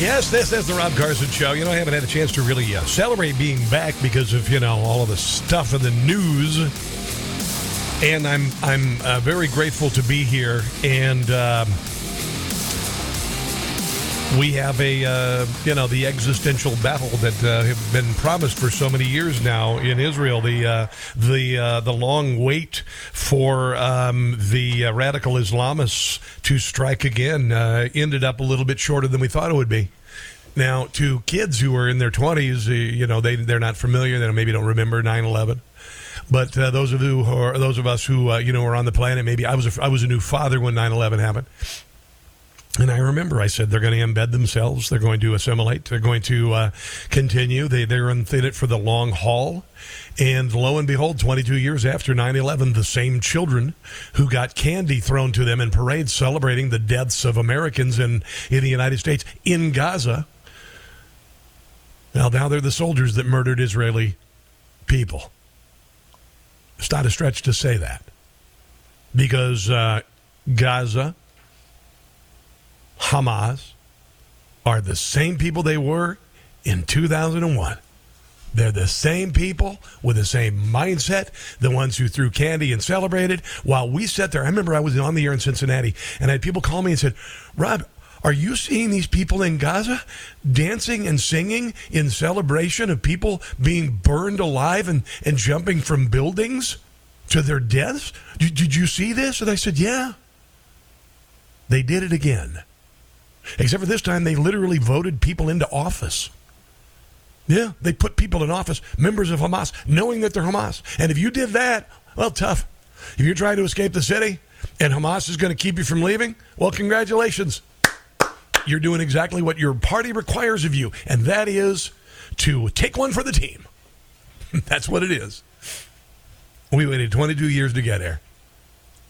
Yes, this is the Rob Carson Show. You know, I haven't had a chance to really uh, celebrate being back because of you know all of the stuff in the news, and I'm I'm uh, very grateful to be here. And um, we have a uh, you know the existential battle that uh, have been promised for so many years now in Israel. The uh, the uh, the long wait for um, the uh, radical Islamists to strike again uh, ended up a little bit shorter than we thought it would be. Now, to kids who are in their twenties, you know they they're not familiar. They maybe don't remember 9-11. But uh, those of you who are those of us who uh, you know are on the planet, maybe I was a, I was a new father when 9-11 happened. And I remember I said they're going to embed themselves. They're going to assimilate. They're going to uh, continue. They, they're in it for the long haul. And lo and behold, 22 years after 9 11, the same children who got candy thrown to them in parades celebrating the deaths of Americans in, in the United States in Gaza. Now, now they're the soldiers that murdered Israeli people. It's not a stretch to say that. Because uh, Gaza, Hamas are the same people they were in 2001. They're the same people with the same mindset, the ones who threw candy and celebrated. While we sat there, I remember I was on the air in Cincinnati and I had people call me and said, Rob, are you seeing these people in Gaza dancing and singing in celebration of people being burned alive and, and jumping from buildings to their deaths? Did, did you see this? And I said, Yeah. They did it again. Except for this time, they literally voted people into office. Yeah, they put people in office, members of Hamas, knowing that they're Hamas. And if you did that, well, tough. If you're trying to escape the city and Hamas is going to keep you from leaving, well, congratulations. You're doing exactly what your party requires of you, and that is to take one for the team. *laughs* That's what it is. We waited 22 years to get here.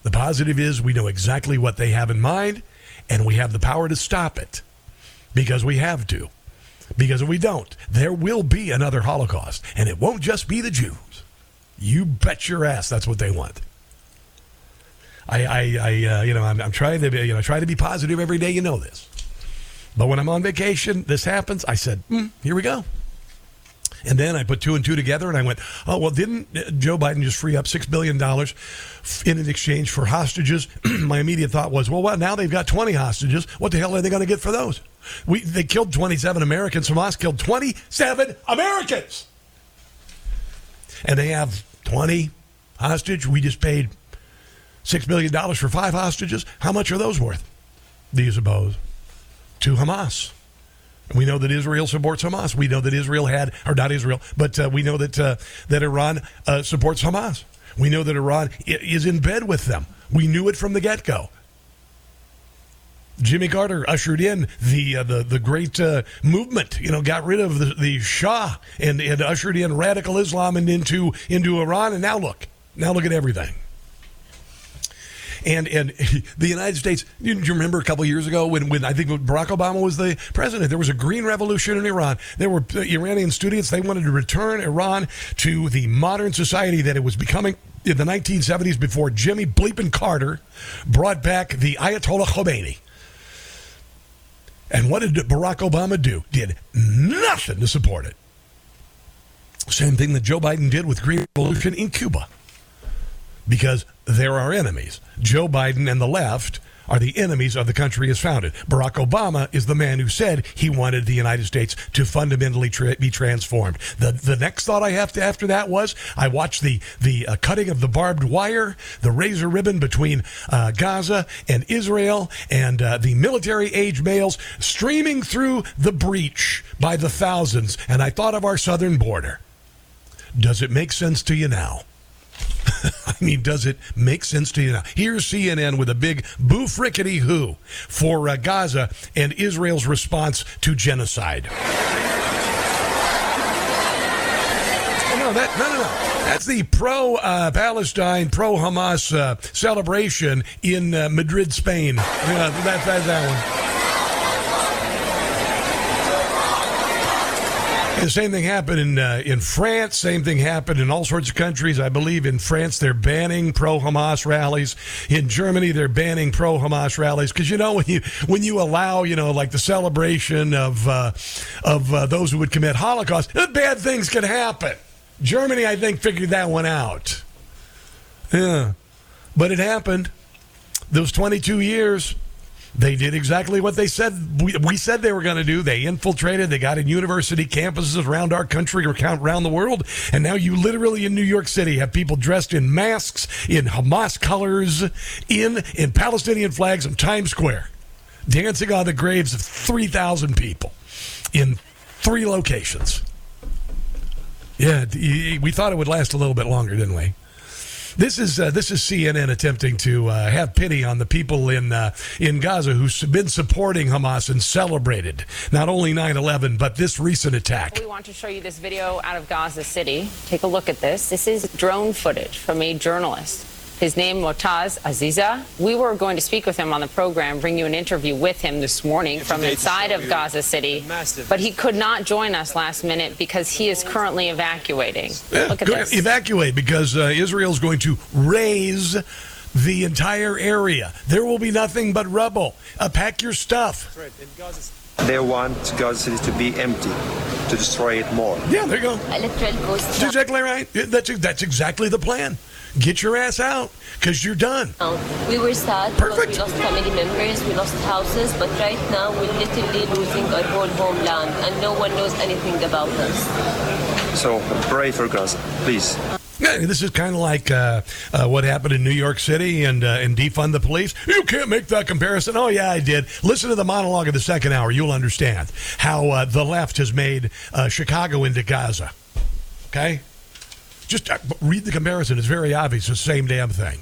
The positive is we know exactly what they have in mind, and we have the power to stop it. because we have to. Because if we don't, there will be another Holocaust, and it won't just be the Jews. You bet your ass that's what they want. I, I, I uh, you know, I'm, I'm trying to, be, you know, try to be positive every day. You know this, but when I'm on vacation, this happens. I said, mm, here we go. And then I put two and two together and I went, oh, well, didn't uh, Joe Biden just free up $6 billion in an exchange for hostages? *clears throat* My immediate thought was, well, well, now they've got 20 hostages. What the hell are they going to get for those? We, they killed 27 Americans. Hamas killed 27 Americans. And they have 20 hostage. We just paid $6 billion for five hostages. How much are those worth? Do you suppose? To Hamas. We know that Israel supports Hamas. We know that Israel had, or not Israel, but uh, we know that uh, that Iran uh, supports Hamas. We know that Iran is in bed with them. We knew it from the get go. Jimmy Carter ushered in the uh, the the great uh, movement. You know, got rid of the, the Shah and, and ushered in radical Islam and into into Iran. And now look, now look at everything. And and *laughs* the United States. Do you remember a couple years ago when, when I think Barack Obama was the president? There was a green revolution in Iran. There were uh, Iranian students. They wanted to return Iran to the modern society that it was becoming in the 1970s before Jimmy Bleepin Carter brought back the Ayatollah Khomeini. And what did Barack Obama do? Did nothing to support it. Same thing that Joe Biden did with Green Revolution in Cuba. Because they're our enemies. Joe Biden and the left are the enemies of the country as founded. Barack Obama is the man who said he wanted the United States to fundamentally tra- be transformed. The the next thought I have to after that was I watched the the uh, cutting of the barbed wire, the razor ribbon between uh, Gaza and Israel, and uh, the military age males streaming through the breach by the thousands, and I thought of our southern border. Does it make sense to you now? *laughs* I mean, does it make sense to you now? Here's CNN with a big boo frickety who for uh, Gaza and Israel's response to genocide. Oh, no, that, no, no, no. That's the pro uh, Palestine, pro Hamas uh, celebration in uh, Madrid, Spain. Yeah, that, that, that one. The same thing happened in uh, in France. Same thing happened in all sorts of countries. I believe in France they're banning pro Hamas rallies. In Germany they're banning pro Hamas rallies because you know when you when you allow you know like the celebration of uh, of uh, those who would commit Holocaust, bad things can happen. Germany, I think, figured that one out. Yeah, but it happened. Those 22 years they did exactly what they said we, we said they were going to do. They infiltrated. They got in university campuses around our country or around the world. And now you literally in New York City have people dressed in masks, in Hamas colors, in in Palestinian flags in Times Square, dancing on the graves of three thousand people in three locations. Yeah, we thought it would last a little bit longer, didn't we? This is uh, this is CNN attempting to uh, have pity on the people in uh, in Gaza who've been supporting Hamas and celebrated not only 9/11 but this recent attack. We want to show you this video out of Gaza City. Take a look at this. This is drone footage from a journalist his name, Motaz Azaiza. We were going to speak with him on the program, bring you an interview with him this morning from inside of Gaza City. But he could not join us last minute because he is currently evacuating. Yeah, Look at this. Evacuate because uh, is going to raze the entire area. There will be nothing but rubble. Uh, pack your stuff. They want Gaza City to be empty, to destroy it more. Yeah, there you go. That's exactly right. That's, that's exactly the plan. Get your ass out because you're done. We were sad Perfect. because we lost family members, we lost houses, but right now we're literally losing our whole homeland and no one knows anything about us. So pray for Gaza, please. This is kind of like uh, uh, what happened in New York City and uh, and defund the police. You can't make that comparison. Oh yeah, I did. Listen to the monologue of the second hour. You'll understand how uh, the left has made uh, Chicago into Gaza. Okay, just uh, read the comparison. It's very obvious. It's the same damn thing.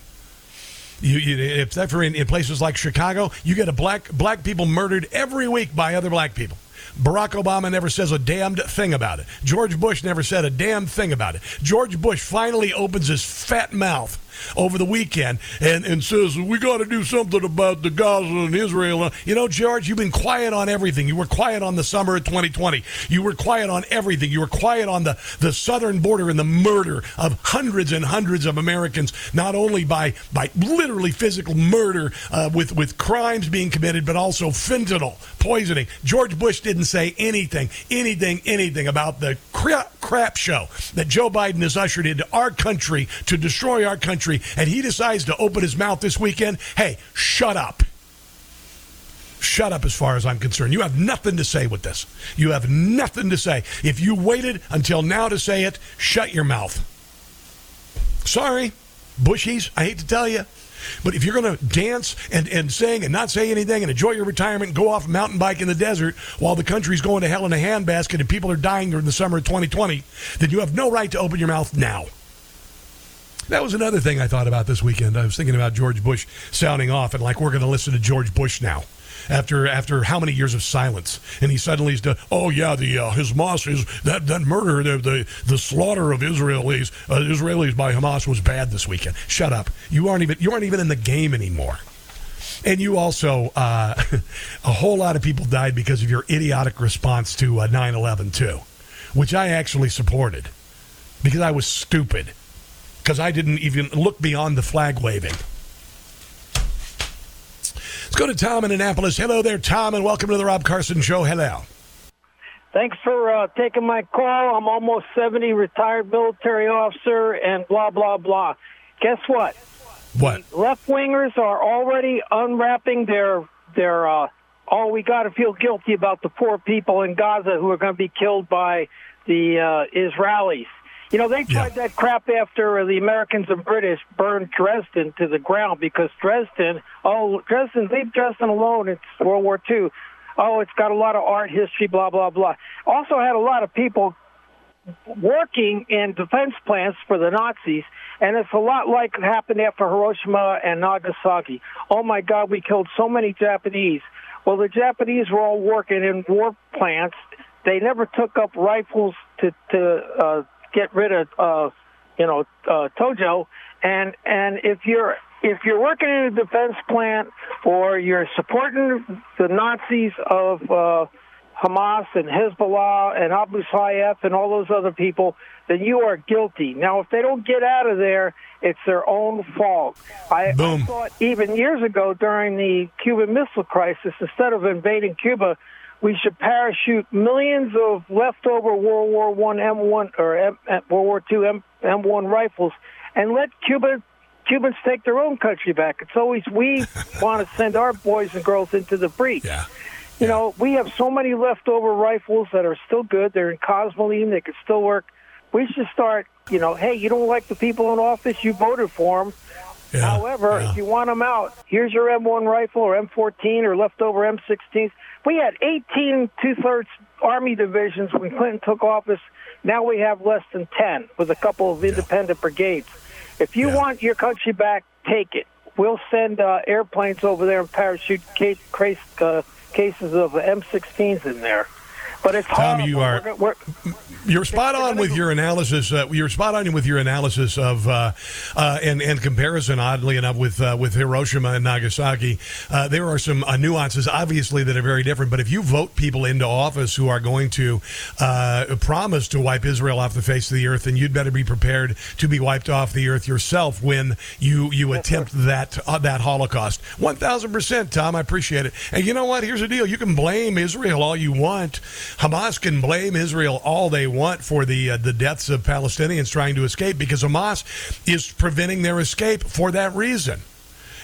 You, you, except for in, in places like Chicago, you get a black black people murdered every week by other black people. Barack Obama never says a damned thing about it. George Bush never said a damn thing about it. George Bush finally opens his fat mouth over the weekend and, and says, we got to do something about the Gaza and Israel. You know, George, you've been quiet on everything. You were quiet on the summer of 2020. You were quiet on everything. You were quiet on the, the southern border and the murder of hundreds and hundreds of Americans, not only by, by literally physical murder uh, with, with crimes being committed, but also fentanyl poisoning. George Bush didn't say anything, anything, anything about the crap, crap show that Joe Biden has ushered into our country to destroy our country, and he decides to open his mouth this weekend. Hey, shut up. Shut up as far as I'm concerned. You have nothing to say with this. You have nothing to say. If you waited until now to say it, shut your mouth. Sorry, Bushies, I hate to tell you. But if you're going to dance and, and sing and not say anything and enjoy your retirement and go off mountain bike in the desert while the country's going to hell in a handbasket and people are dying during the summer of 2020, then you have no right to open your mouth now. That was another thing I thought about this weekend. I was thinking about George Bush sounding off and like we're going to listen to George Bush now after after how many years of silence, and he suddenly is, oh yeah, the uh, Hamas is that that murder, the the, the slaughter of Israelis uh, Israelis by Hamas was bad this weekend. Shut up, you aren't even you aren't even in the game anymore. And you also, uh, *laughs* a whole lot of people died because of your idiotic response to uh, 9 11, too, which I actually supported because I was stupid, because I didn't even look beyond the flag waving. Let's go to Tom in Annapolis. Hello there, Tom, and welcome to the Rob Carson Show. Hello. Thanks for uh, taking my call. I'm almost 70, retired military officer, and blah, blah, blah. Guess what? What? Left wingers are already unwrapping their, their uh, oh, we got to feel guilty about the poor people in Gaza who are going to be killed by the uh, Israelis. You know, they tried yeah. that crap after the Americans and British burned Dresden to the ground because Dresden, oh, Dresden, leave Dresden alone. It's World War II. Oh, it's got a lot of art history, blah, blah, blah. Also had a lot of people working in defense plants for the Nazis, and it's a lot like it happened after Hiroshima and Nagasaki. Oh my God, we killed so many Japanese. Well, the Japanese were all working in war plants. They never took up rifles to to uh, get rid of uh, you know uh, Tojo, and and if you're if you're working in a defense plant or you're supporting the Nazis of uh, Hamas and Hezbollah and Abu Sayyaf and all those other people, then you are guilty. Now, if they don't get out of there, it's their own fault. I, I thought even years ago during the Cuban Missile Crisis, instead of invading Cuba, we should parachute millions of leftover World War One M1 or M, World War Two M, M1 rifles and let Cuba Cubans take their own country back. It's always we *laughs* want to send our boys and girls into the breach. Yeah. You know, we have so many leftover rifles that are still good. They're in Cosmoline. They can still work. We should start, you know, hey, you don't like the people in office, you voted for them. Yeah, However, yeah. if you want them out, here's your M1 rifle or M14 or leftover M16s. We had 18 two-thirds Army divisions when Clinton took office. Now we have less than 10 with a couple of independent brigades. If you want your country back, take it. We'll send uh, airplanes over there and parachute case, case, uh, cases of M16s in there. But it's Tom, horrible. you are We're, we're, you're spot on with your analysis. Uh, you're spot on with your analysis of uh, uh, and and comparison. Oddly enough, with uh, with Hiroshima and Nagasaki, uh, there are some uh, nuances, obviously, that are very different. But if you vote people into office who are going to promise to wipe Israel off the face of the earth, then you'd better be prepared to be wiped off the earth yourself when you you attempt that that Holocaust. One thousand percent, Tom. I appreciate it. And you know what? Here's the deal: you can blame Israel all you want. Hamas can blame Israel all they want for the uh, the deaths of Palestinians trying to escape because Hamas is preventing their escape for that reason.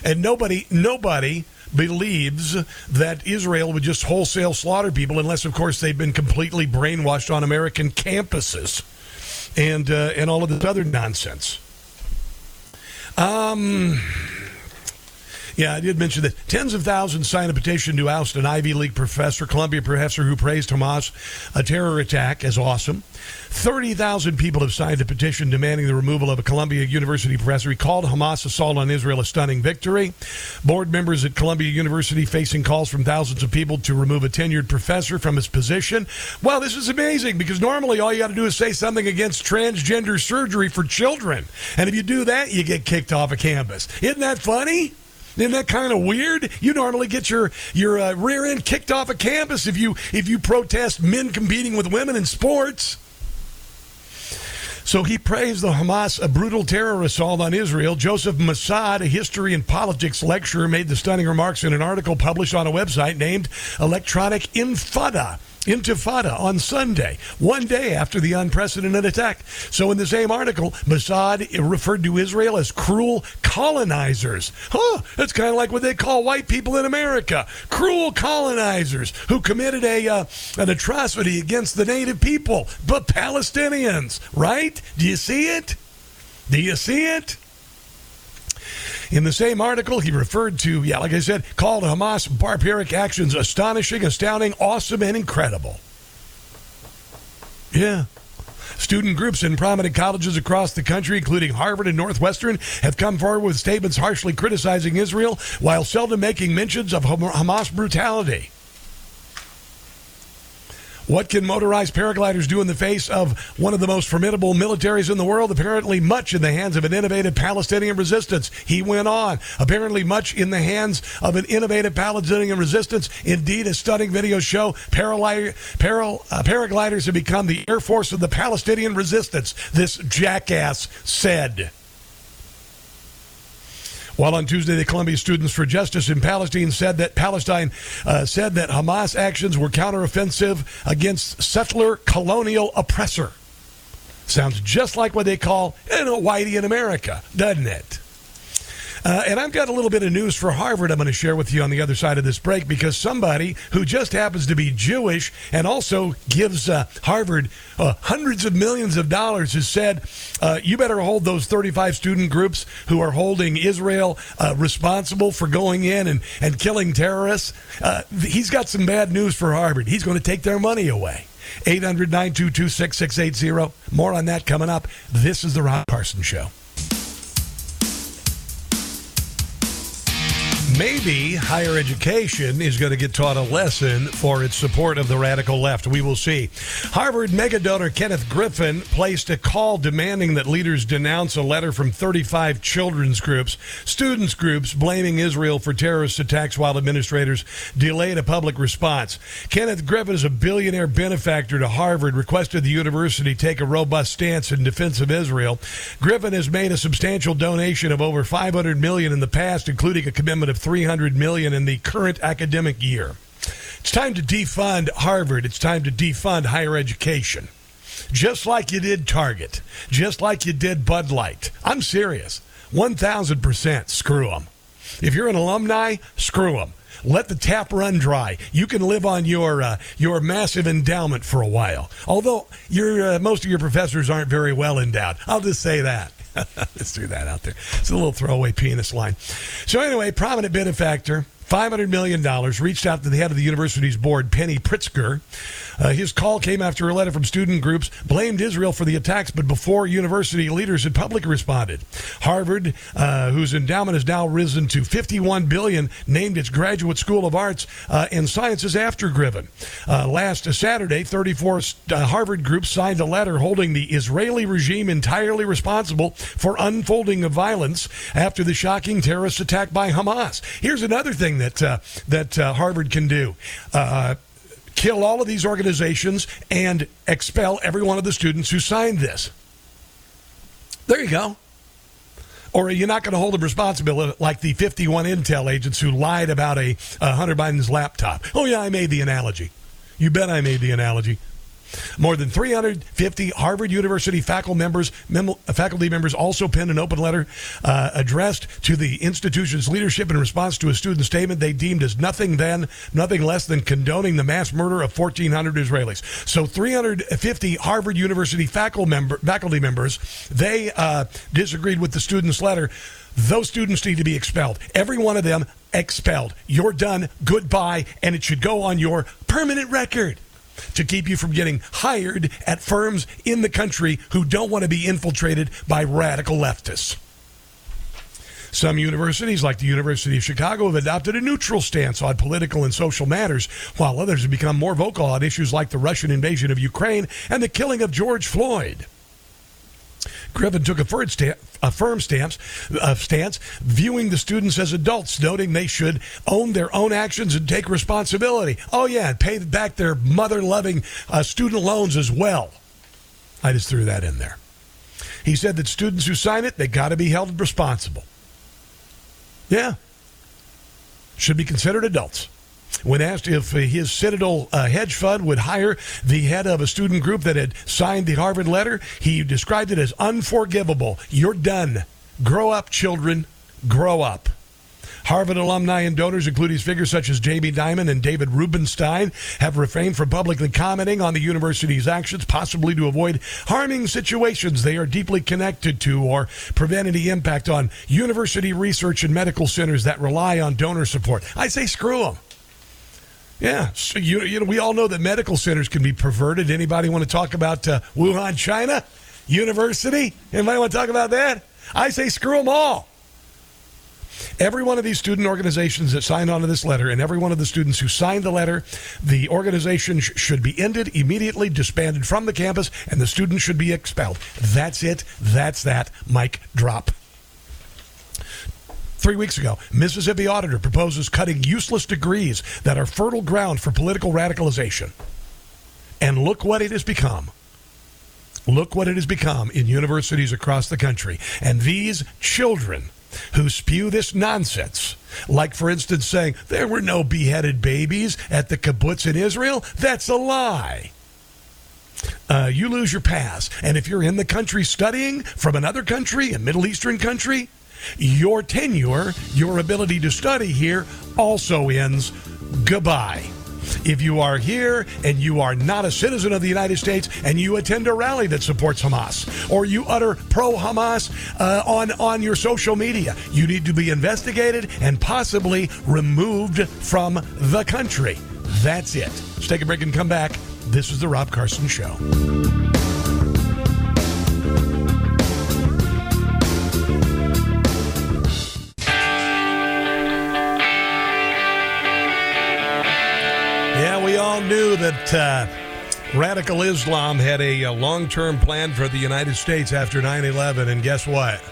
And nobody nobody believes that Israel would just wholesale slaughter people unless of course they've been completely brainwashed on American campuses and uh, and all of this other nonsense. Um Yeah, I did mention that tens of thousands signed a petition to oust an Ivy League professor, Columbia professor, who praised Hamas a terror attack as awesome. 30,000 people have signed a petition demanding the removal of a Columbia University professor. He called Hamas assault on Israel a stunning victory. Board members at Columbia University facing calls from thousands of people to remove a tenured professor from his position. Well, this is amazing because normally all you got to do is say something against transgender surgery for children. And if you do that, you get kicked off a campus. Isn't that funny? Isn't that kind of weird? You normally get your your uh, rear end kicked off a campus if you if you protest men competing with women in sports. So he praised the Hamas a brutal terror assault on Israel. Joseph Massad, a history and politics lecturer, made the stunning remarks in an article published on a website named Electronic Infada. Intifada on Sunday, one day after the unprecedented attack. So, in the same article, Massad referred to Israel as cruel colonizers. Huh, that's kind of like what they call white people in America cruel colonizers who committed a uh, an atrocity against the native people, but Palestinians, right? Do you see it? Do you see it? In the same article, he referred to, yeah, like I said, called Hamas barbaric actions astonishing, astounding, awesome, and incredible. Yeah. Student groups in prominent colleges across the country, including Harvard and Northwestern, have come forward with statements harshly criticizing Israel while seldom making mentions of Hamas brutality. What can motorized paragliders do in the face of one of the most formidable militaries in the world? Apparently, much in the hands of an innovative Palestinian resistance. He went on. Apparently, much in the hands of an innovative Palestinian resistance. Indeed, a stunning video show paral- uh, paragliders have become the Air Force of the Palestinian resistance, this jackass said. While on Tuesday, the Columbia Students for Justice in Palestine said that Palestine uh, said that Hamas actions were counteroffensive against settler colonial oppressor. Sounds just like what they call you know, whitey in America, doesn't it? Uh, and I've got a little bit of news for Harvard I'm going to share with you on the other side of this break because somebody who just happens to be Jewish and also gives uh, Harvard uh, hundreds of millions of dollars has said, uh, you better hold those 35 student groups who are holding Israel uh, responsible for going in and, and killing terrorists. Uh, he's got some bad news for Harvard. He's going to take their money away. 800 922 6680. More on that coming up. This is The Rob Carson Show. Maybe higher education is going to get taught a lesson for its support of the radical left. We will see. Harvard mega donor Kenneth Griffin placed a call demanding that leaders denounce a letter from 35 children's groups, students groups blaming Israel for terrorist attacks while administrators delayed a public response. Kenneth Griffin is a billionaire benefactor to Harvard, requested the university take a robust stance in defense of Israel. Griffin has made a substantial donation of over 500 million in the past, including a commitment of 300 million in the current academic year. It's time to defund Harvard. It's time to defund higher education. Just like you did Target, just like you did Bud Light. I'm serious. 1000% screw them. If you're an alumni, screw them. Let the tap run dry. You can live on your uh, your massive endowment for a while. Although your uh, most of your professors aren't very well endowed. I'll just say that. *laughs* Let's do that out there. It's a little throwaway penis line. So, anyway, prominent benefactor $500 million, reached out to the head of the university's board, Penny Pritzker. Uh, his call came after a letter from student groups blamed Israel for the attacks, but before university leaders had publicly responded. Harvard, uh, whose endowment has now risen to 51 billion, named its graduate school of arts uh, and sciences after Griffin. Uh, last Saturday, 34 uh, Harvard groups signed a letter holding the Israeli regime entirely responsible for unfolding of violence after the shocking terrorist attack by Hamas. Here's another thing that uh, that Harvard can do. Kill all of these organizations and expel every one of the students who signed this. There you go. Or are you're not going to hold them responsible like the 51 intel agents who lied about a, a Hunter Biden's laptop. Oh, yeah, I made the analogy. You bet I made the analogy. More than 350 Harvard University faculty members, mem- faculty members also penned an open letter uh, addressed to the institution's leadership in response to a student statement they deemed as nothing then, nothing less than condoning the mass murder of 1,400 Israelis. So 350 Harvard University faculty, member, faculty members, they uh, disagreed with the student's letter. Those students need to be expelled. Every one of them expelled. You're done. Goodbye. And it should go on your permanent record to keep you from getting hired at firms in the country who don't want to be infiltrated by radical leftists. Some universities, like the University of Chicago, have adopted a neutral stance on political and social matters, while others have become more vocal on issues like the Russian invasion of Ukraine and the killing of George Floyd. Griffin took a firm, sta- a firm stance, uh, stance, viewing the students as adults, noting they should own their own actions and take responsibility. Oh, yeah, and pay back their mother loving uh, student loans as well. I just threw that in there. He said that students who sign it, they got to be held responsible. Yeah. Should be considered adults. When asked if his Citadel uh, hedge fund would hire the head of a student group that had signed the Harvard letter, he described it as unforgivable. You're done. Grow up, children. Grow up. Harvard alumni and donors, including figures such as Jamie Dimon and David Rubenstein, have refrained from publicly commenting on the university's actions, possibly to avoid harming situations they are deeply connected to or prevent any impact on university research and medical centers that rely on donor support. I say screw them. Yeah, so you, you know we all know that medical centers can be perverted. Anybody want to talk about uh, Wuhan, China, University? Anybody want to talk about that? I say screw them all. Every one of these student organizations that signed on to this letter, and every one of the students who signed the letter, the organization sh- should be ended immediately, disbanded from the campus, and the students should be expelled. That's it. That's that. Mic drop. Three weeks ago, Mississippi auditor proposes cutting useless degrees that are fertile ground for political radicalization. And look what it has become. Look what it has become in universities across the country. And these children who spew this nonsense, like, for instance, saying there were no beheaded babies at the kibbutz in Israel, that's a lie. Uh, you lose your pass. And if you're in the country studying from another country, a Middle Eastern country, your tenure, your ability to study here also ends. Goodbye. If you are here and you are not a citizen of the United States and you attend a rally that supports Hamas or you utter pro Hamas uh, on, on your social media, you need to be investigated and possibly removed from the country. That's it. Let's take a break and come back. This is The Rob Carson Show. Knew that uh, radical Islam had a, a long term plan for the United States after 9 11, and guess what?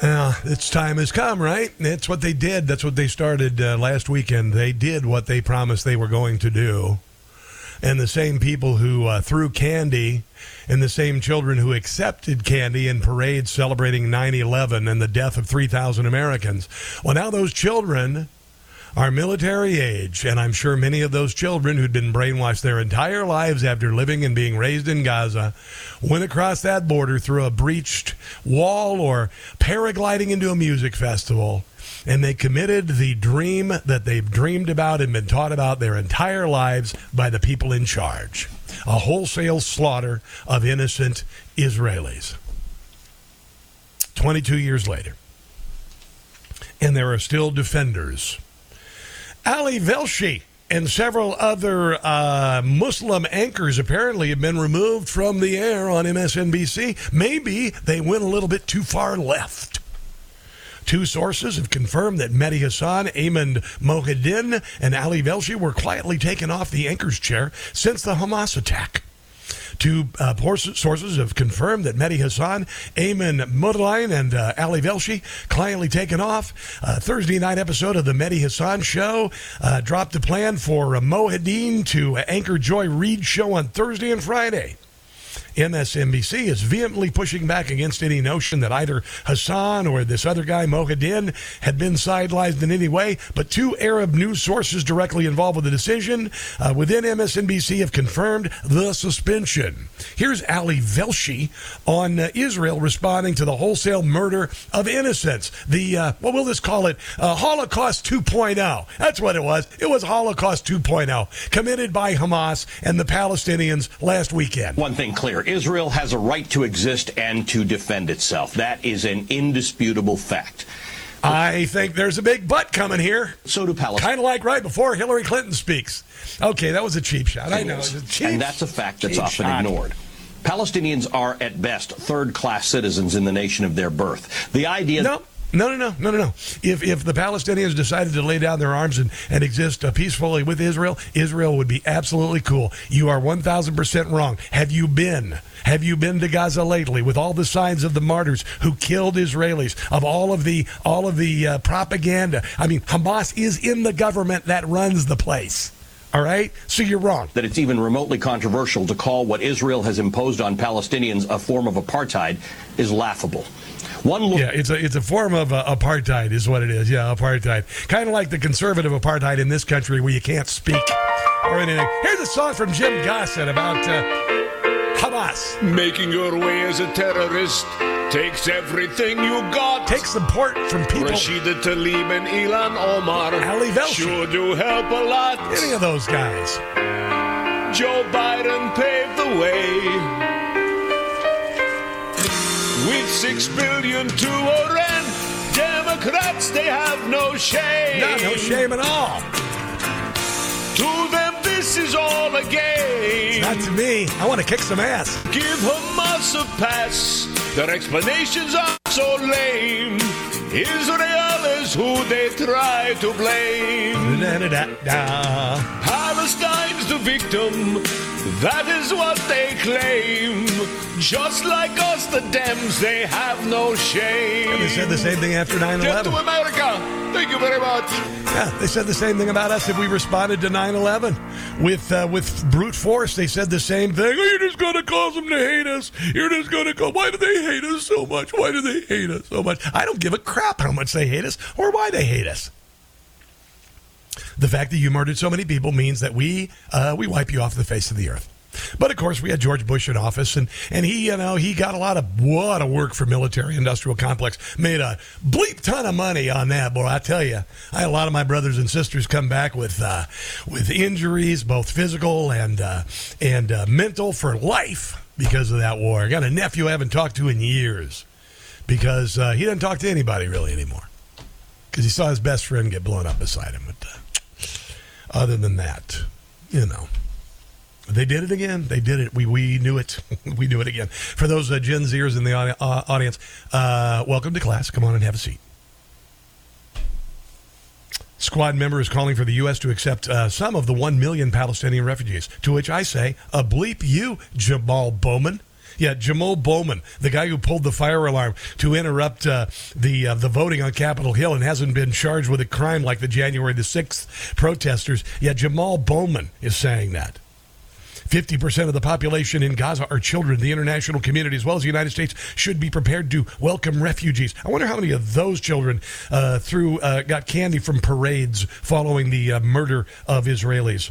Uh, its time has come, right? That's what they did. That's what they started uh, last weekend. They did what they promised they were going to do. And the same people who uh, threw candy and the same children who accepted candy in parades celebrating 9 11 and the death of 3,000 Americans. Well, now those children are military age, and I'm sure many of those children who'd been brainwashed their entire lives after living and being raised in Gaza went across that border through a breached wall or paragliding into a music festival. And they committed the dream that they've dreamed about and been taught about their entire lives by the people in charge a wholesale slaughter of innocent Israelis. 22 years later. And there are still defenders Ali Velshi and several other uh, Muslim anchors apparently have been removed from the air on MSNBC. Maybe they went a little bit too far left. Two sources have confirmed that Mehdi Hasan, Ayman Mohyeldin, and Ali Velshi were quietly taken off the anchor's chair since the Hamas attack. Two uh, sources have confirmed that Mehdi Hasan, Ayman Mohyeldin, and uh, Ali Velshi quietly taken off. Uh, Thursday night episode of the Mehdi Hasan show uh, dropped the plan for uh, Mohyeldin to anchor Joy Reid show on Thursday and Friday. MSNBC is vehemently pushing back against any notion that either Hasan or this other guy, Mohadin, had been sidelined in any way. But two Arab news sources directly involved with the decision uh, within MSNBC have confirmed the suspension. Here's Ali Velshi on uh, Israel responding to the wholesale murder of innocents. The, uh, what will this call it? Uh, Holocaust 2.0. That's what it was. It was Holocaust 2.0, committed by Hamas and the Palestinians last weekend. One thing clear Israel has a right to exist and to defend itself. That is an indisputable fact. I think there's a big butt coming here. So do Palestinians. Kind of like right before Hillary Clinton speaks. Okay, that was a cheap shot. I know. It was a cheap, and that's a fact that's often shot. ignored. Palestinians are at best third class citizens in the nation of their birth. The idea No. No, no, no, no, no, no. If if the Palestinians decided to lay down their arms and, and exist uh, peacefully with Israel, Israel would be absolutely cool. You are 1,000% wrong. Have you been? Have you been to Gaza lately with all the signs of the martyrs who killed Israelis, of all of the all of the uh, propaganda? I mean, Hamas is in the government that runs the place. All right? So you're wrong. that it's even remotely controversial to call what Israel has imposed on Palestinians a form of apartheid is laughable. One look Yeah, it's a it's a form of uh, apartheid, is what it is. Yeah, apartheid. Kind of like the conservative apartheid in this country, where you can't speak or anything. Here's a song from Jim Gossett about uh, Hamas. Making your way as a terrorist takes everything you got. Take support from people. Rashida Tlaib and Ilhan Omar Ali Velshi. sure do help a lot. Any of those guys. Joe Biden paved the way with six billion to Iran. Democrats, they have no shame. No, no shame at all. To them, this is all a game. Not to me. I want to kick some ass. Give Hamas a pass. Their explanations are so lame. Israel is who they try to blame. Palestine's the victim. That is what they claim. Just like us, the Dems, they have no shame. They said the same thing after 9 Death to 11. America. Thank you very much. Yeah, they said the same thing about us if we responded to 9/11 with uh, with brute force. They said the same thing. Oh, you're just going to cause them to hate us. You're just going to go. Why do they hate us so much? Why do they hate us so much? I don't give a crap how much they hate us or why they hate us. The fact that you murdered so many people means that we uh, we wipe you off the face of the earth. But of course, we had George Bush in office, and, and he, you know, he got a lot of lot of work for military industrial complex. Made a bleep ton of money on that, boy. I tell you, I had a lot of my brothers and sisters come back with uh, with injuries, both physical and uh, and uh, mental, for life because of that war. I got a nephew I haven't talked to in years because uh, he doesn't talk to anybody really anymore because he saw his best friend get blown up beside him. But uh, other than that, you know. They did it again. They did it. We we knew it. *laughs* we knew it again. For those uh, Gen Zers in the audi- uh, audience, uh, welcome to class. Come on and have a seat. Squad member is calling for the U.S. to accept uh, some of the 1 million Palestinian refugees. To which I say, a bleep you, Jamal Bowman. Yeah, Jamal Bowman, the guy who pulled the fire alarm to interrupt uh, the uh, the voting on Capitol Hill and hasn't been charged with a crime like the January the 6th protesters. Yeah, Jamal Bowman is saying that. 50% of the population in Gaza are children. The international community, as well as the United States, should be prepared to welcome refugees. I wonder how many of those children uh, through uh, got candy from parades following the uh, murder of Israelis,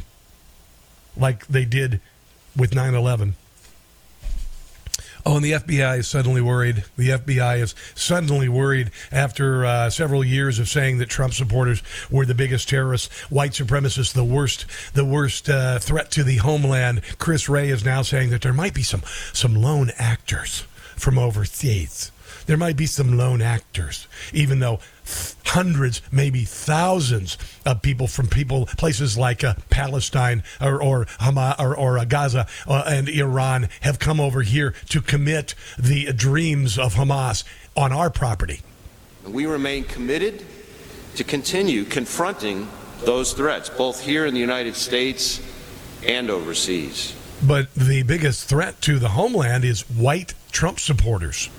like they did with 9 11. Oh, and the FBI is suddenly worried. The FBI is suddenly worried after uh, several years of saying that Trump supporters were the biggest terrorists, white supremacists, the worst, the worst uh, threat to the homeland. Chris Wray is now saying that there might be some some lone actors from overseas. There might be some lone actors, even though hundreds, maybe thousands of people from people places like uh, Palestine or or, Hamas, or, or uh, Gaza uh, and Iran have come over here to commit the dreams of Hamas on our property. We remain committed to continue confronting those threats, both here in the United States and overseas. But the biggest threat to the homeland is white Trump supporters.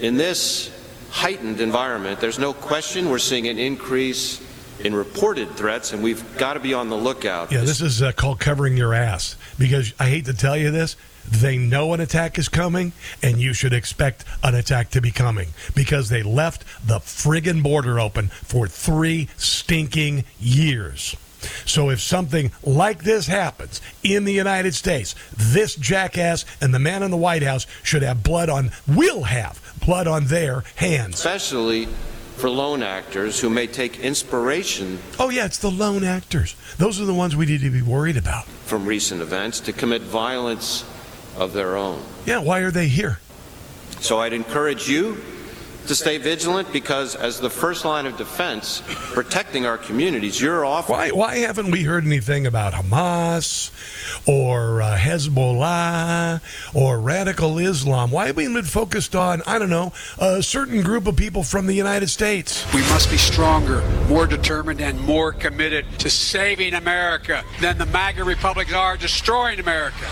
In this heightened environment, there's no question we're seeing an increase in reported threats, and we've got to be on the lookout. Yeah, this is uh, called covering your ass because I hate to tell you this, They know an attack is coming, and you should expect an attack to be coming because they left the friggin' border open for three stinking years. So if something like this happens in the United States, this jackass and the man in the White House should have blood on, will have blood on their hands. Especially for lone actors who may take inspiration Oh, yeah, it's the lone actors. Those are the ones we need to be worried about. from recent events to commit violence of their own. Yeah, why are they here? So I'd encourage you to stay vigilant because, as the first line of defense, protecting our communities, you're off. Why, why haven't we heard anything about Hamas or uh, Hezbollah or radical Islam? Why have we been focused on, I don't know, a certain group of people from the United States? We must be stronger, more determined, and more committed to saving America than the MAGA Republicans are destroying America.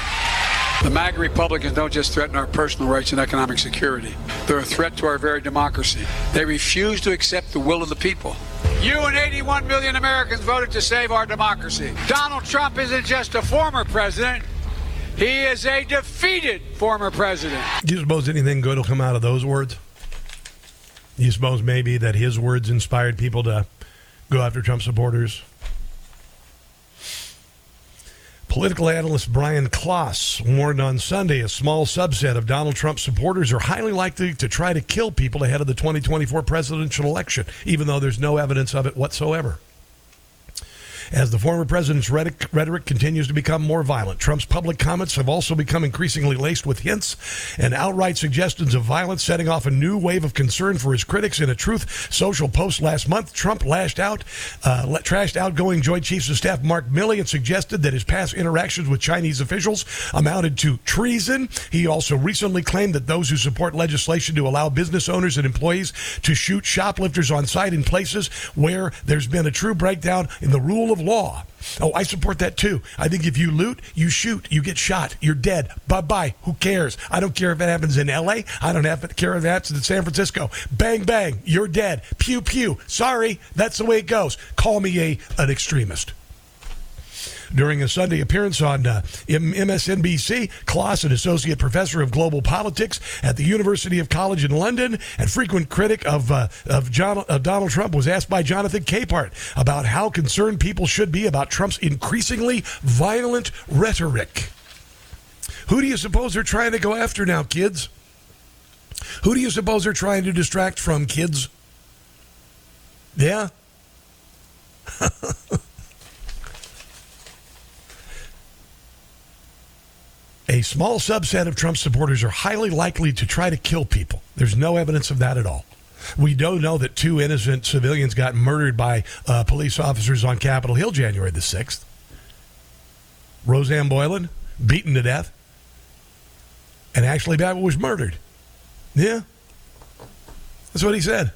The MAGA Republicans don't just threaten our personal rights and economic security. They're a threat to our very democracy. They refuse to accept the will of the people. You and 81 million Americans voted to save our democracy. Donald Trump isn't just a former president, he is a defeated former president. Do you suppose anything good will come out of those words? Do you suppose maybe that his words inspired people to go after Trump supporters? Political analyst Brian Klaas warned on Sunday a small subset of Donald Trump supporters are highly likely to try to kill people ahead of the 2024 presidential election, even though there's no evidence of it whatsoever. As the former president's rhetoric, rhetoric continues to become more violent, Trump's public comments have also become increasingly laced with hints and outright suggestions of violence, setting off a new wave of concern for his critics. In a Truth Social post last month, Trump lashed out, uh, trashed outgoing Joint Chiefs of Staff Mark Milley and suggested that his past interactions with Chinese officials amounted to treason. He also recently claimed that those who support legislation to allow business owners and employees to shoot shoplifters on site in places where there's been a true breakdown in the rule of law. Oh, I support that too. I think if you loot, you shoot, you get shot, you're dead. Bye bye. Who cares? I don't care if it happens in LA. I don't care if it happens in San Francisco. Bang bang, you're dead. Pew pew. Sorry, that's the way it goes. Call me a an extremist. During a Sunday appearance on uh, MSNBC, Klaas, an associate professor of global politics at the University of College in London and frequent critic of uh, of, John, of Donald Trump, was asked by Jonathan Capehart about how concerned people should be about Trump's increasingly violent rhetoric. Who do you suppose they're trying to go after now, kids? Who do you suppose they're trying to distract from, kids? Yeah? *laughs* A small subset of Trump supporters are highly likely to try to kill people. There's no evidence of that at all. We don't know that two innocent civilians got murdered by uh, police officers on Capitol Hill January the 6th. Rosanne Boyland, beaten to death. And Ashley Babbitt was murdered. Yeah. That's what he said.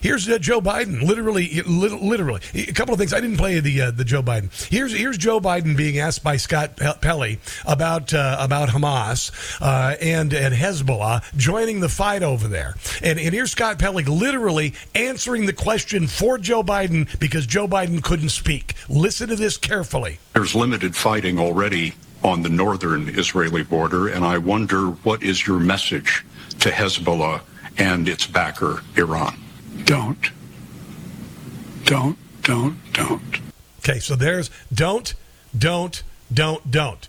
Here's uh, Joe Biden, literally, li- literally. A couple of things. I didn't play the uh, the Joe Biden. Here's here's Joe Biden being asked by Scott Pe- Pelley about uh, about Hamas uh, and and Hezbollah joining the fight over there. And and here's Scott Pelley literally answering the question for Joe Biden because Joe Biden couldn't speak. Listen to this carefully. There's limited fighting already on the northern Israeli border, and I wonder what is your message to Hezbollah and its backer, Iran? Don't. Don't, don't, don't. Okay, so there's don't, don't, don't, don't.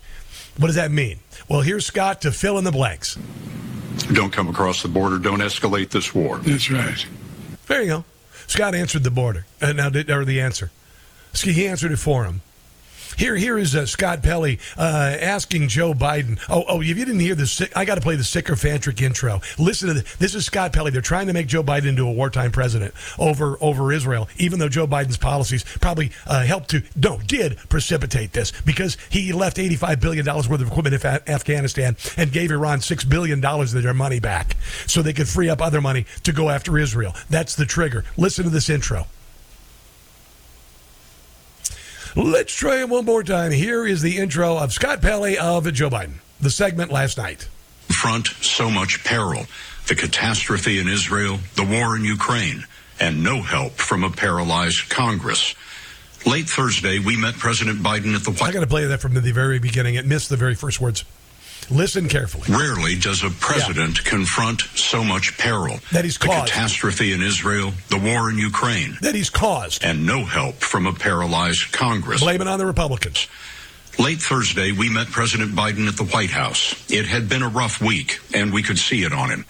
What does that mean? Well, here's Scott to fill in the blanks. Don't come across the border. Don't escalate this war. That's right. There you go. Scott answered the border. Uh, now, did, or the answer. He answered it for him. Here, here is uh, Scott Pelley uh, asking Joe Biden. Oh, oh! If you didn't hear this, I got to play the sycophantic intro. Listen to this. This is Scott Pelley. They're trying to make Joe Biden into a wartime president over over Israel, even though Joe Biden's policies probably uh, helped to no did precipitate this because he left eighty five billion dollars worth of equipment in Af- Afghanistan and gave Iran six billion dollars of their money back so they could free up other money to go after Israel. That's the trigger. Listen to this intro. Let's try it one more time. Here is the intro of Scott Pelley of Joe Biden, the segment last night. Front so much peril, the catastrophe in Israel, the war in Ukraine, and no help from a paralyzed Congress. Late Thursday, we met President Biden at the White House. I got to play that from the very beginning. It missed the very first words. Listen carefully. Rarely does a president confront so much peril. That he's the caused. catastrophe in Israel, the war in Ukraine. That he's caused. And no help from a paralyzed Congress. Blame it on the Republicans. Late Thursday, we met President Biden at the White House. It had been a rough week, and we could see it on him.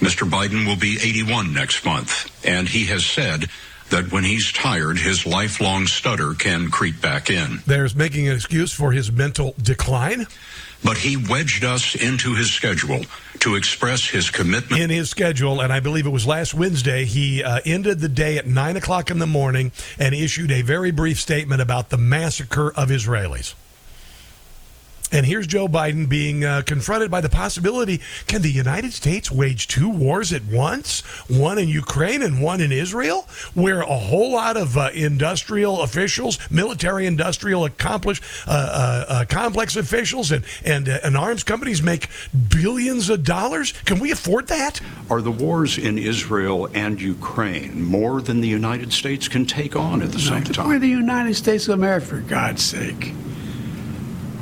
Mr. Biden will be 81 next month, and he has said that when he's tired, his lifelong stutter can creep back in. There's making an excuse for his mental decline. But he wedged us into his schedule to express his commitment. In his schedule, and I believe it was last Wednesday, he uh, ended the day at 9 o'clock in the morning and issued a very brief statement about the massacre of Israelis. And here's Joe Biden being uh, confronted by the possibility can the United States wage two wars at once? One in Ukraine and one in Israel, where a whole lot of uh, industrial officials, military industrial accomplished, uh, uh, uh complex officials, and, and, uh, and arms companies make billions of dollars? Can we afford that? Are the wars in Israel and Ukraine more than the United States can take on at the same time? We're the United States of America, for God's sake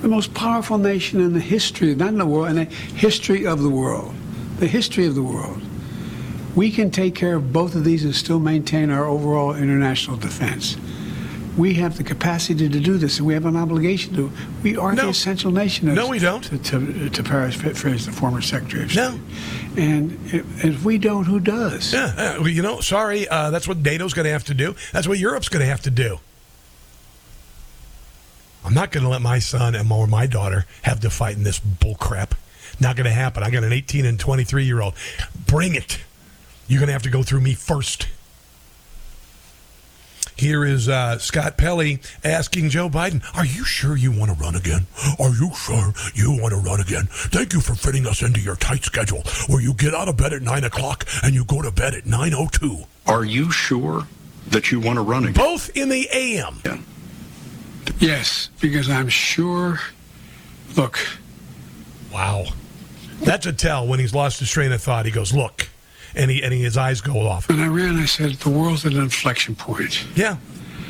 the most powerful nation in the history, not in the world, in the history of the world. The history of the world. We can take care of both of these and still maintain our overall international defense. We have the capacity to do this, and we have an obligation to. We are no. the essential nation. No, we don't. To, to, to paraphrase the former Secretary of State. No. And if, if we don't, who does? Yeah, uh, you know, sorry, uh, that's what NATO's going to have to do. That's what Europe's going to have to do. I'm not going to let my son and or my daughter have to fight in this bull crap. Not going to happen. I got an 18 and 23 year old. Bring it. You're going to have to go through me first. Here is uh, Scott Pelley asking Joe Biden, Are you sure you want to run again? Are you sure you want to run again? Thank you for fitting us into your tight schedule where you get out of bed at 9 o'clock and you go to bed at 9.02. Are you sure that you want to run again? Both in the AM. Yeah. Yes, because I'm sure. Look. Wow. That's a tell when he's lost his train of thought. He goes, look. And, he, and he, his eyes go off. And I ran, I said, the world's at an inflection point. Yeah.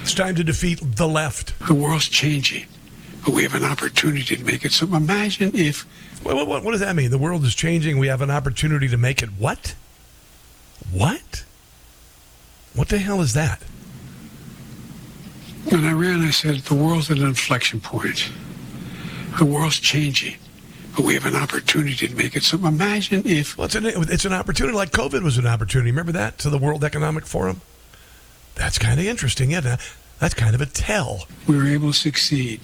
It's time to defeat the left. The world's changing, but we have an opportunity to make it. So imagine if. What, what, what does that mean? The world is changing. We have an opportunity to make it what? What? What the hell is that? When I ran, I said, the world's at an inflection point. The world's changing, but we have an opportunity to make it. So imagine if... Well, it's an, it's an opportunity like COVID was an opportunity. Remember that to the World Economic Forum? That's kind of interesting, yeah. That's kind of a tell. We were able to succeed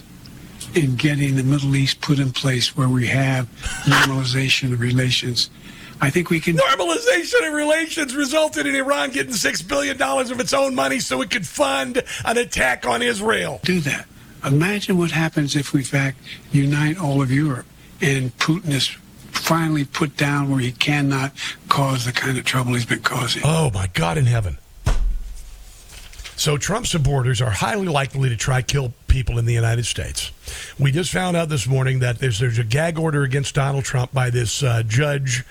in getting the Middle East put in place where we have normalization of relations I think we can. Normalization of relations resulted in Iran getting $6 billion of its own money so it could fund an attack on Israel. Do that. Imagine what happens if we, in fact, unite all of Europe and Putin is finally put down where he cannot cause the kind of trouble he's been causing. Oh, my God in heaven. So Trump supporters are highly likely to try kill people in the United States. We just found out this morning that there's there's a gag order against Donald Trump by this uh, judge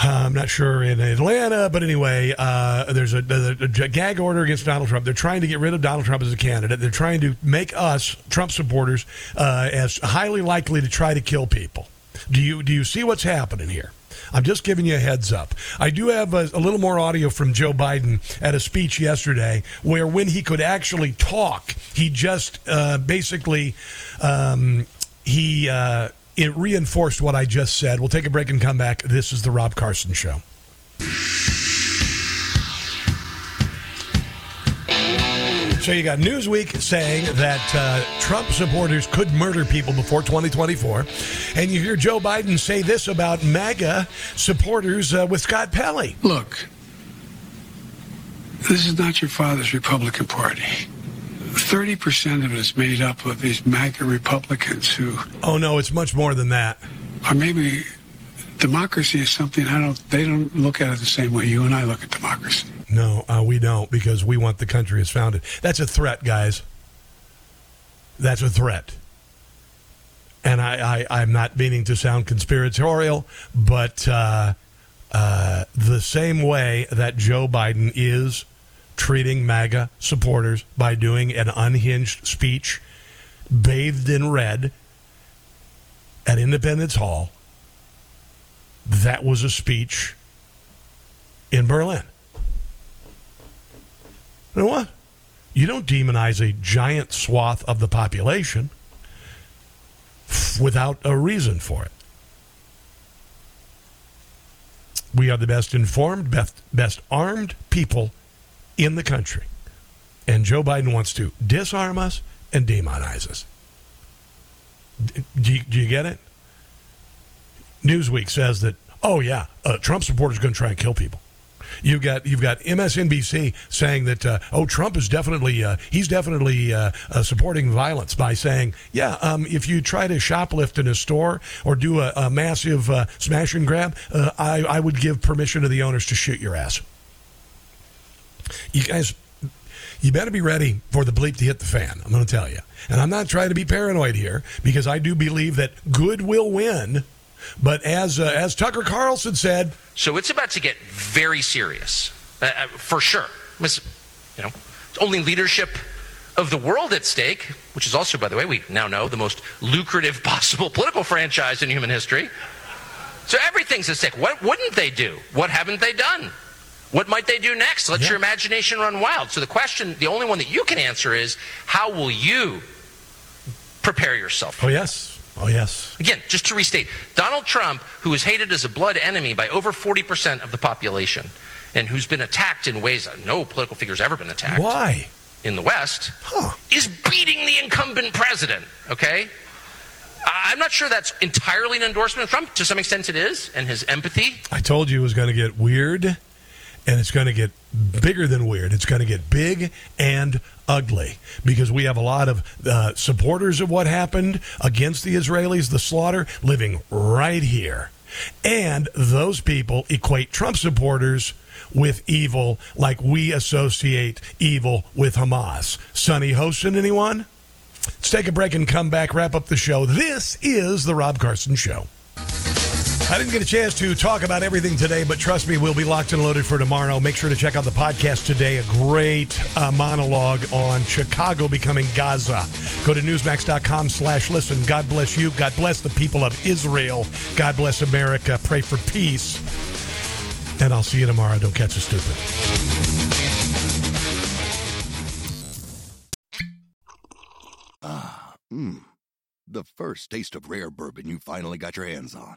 I'm not sure in Atlanta, but anyway, uh, there's a, a, a, gag order against Donald Trump. They're trying to get rid of Donald Trump as a candidate. They're trying to make us Trump supporters uh, as highly likely to try to kill people. Do you do you see what's happening here? I'm just giving you a heads up. I do have a, a, little more audio from Joe Biden at a speech yesterday where, when he could actually talk, he just uh, basically um, he uh, it reinforced what I just said. We'll take a break and come back. This is the Rob Carson Show. So you got Newsweek saying that uh, Trump supporters could murder people before 2024, and you hear Joe Biden say this about MAGA supporters uh, with Scott Pelley. Look, this is not your father's Republican Party. 30% of it is made up of these MAGA Republicans who. Oh, no, it's much more than that. Or maybe democracy is something I don't, they don't look at it the same way you and I look at democracy. No, uh, we don't because we want the country as founded. That's a threat, guys. That's a threat. And I, I, am not meaning to sound conspiratorial, but uh, uh, the same way that Joe Biden is treating MAGA supporters by doing an unhinged speech bathed in red at Independence Hall, that was a speech in Berlin. You know what? You don't demonize a giant swath of the population without a reason for it. We are the best informed, best, best armed people in the country. And Joe Biden wants to disarm us and demonize us. Do you, do you get it? Newsweek says that, oh, yeah, uh, Trump supporters are going to try and kill people. You've got you've got MSNBC saying that uh, oh Trump is definitely uh, he's definitely uh, uh, supporting violence by saying yeah um, if you try to shoplift in a store or do a, a massive uh, smash and grab uh, I, I would give permission to the owners to shoot your ass. You guys, you better be ready for the bleep to hit the fan. I'm going to tell you, and I'm not trying to be paranoid here because I do believe that good will win. But as uh, as Tucker Carlson said, So it's about to get very serious, uh, uh, for sure. Miss- You know, it's only leadership of the world at stake, which is also, by the way, we now know the most lucrative *laughs* possible political franchise in human history. So everything's at stake. What wouldn't they do? What haven't they done? What might they do next? Let your imagination run wild. So the question, the only one that you can answer is, how will you prepare yourself? oh yes, oh yes, Again, just to restate, Donald Trump, who is hated as a blood enemy by over 40% of the population, and who's been attacked in ways that no political figure's ever been attacked. Why? In the West, is beating the incumbent president, okay? I'm not sure that's entirely an endorsement of Trump. To some extent, it is, and his empathy. I told you it was going to get weird, and it's going to get bigger than weird. It's going to get big and ugly because we have a lot of uh, supporters of what happened against the Israelis, the slaughter, living right here. And those people equate Trump supporters with evil like we associate evil with Hamas. Sunny Hostin, anyone? Let's take a break and come back, wrap up the show. This is The Rob Carson Show. I didn't get a chance to talk about everything today, but trust me, we'll be locked and loaded for tomorrow. Make sure to check out the podcast today. A great uh, monologue on Chicago becoming Gaza. Go to newsmax.com slash listen. God bless you. God bless the people of Israel. God bless America. Pray for peace. And I'll see you tomorrow. Don't catch a stupid. Ah, mmm. The first taste of rare bourbon you finally got your hands on.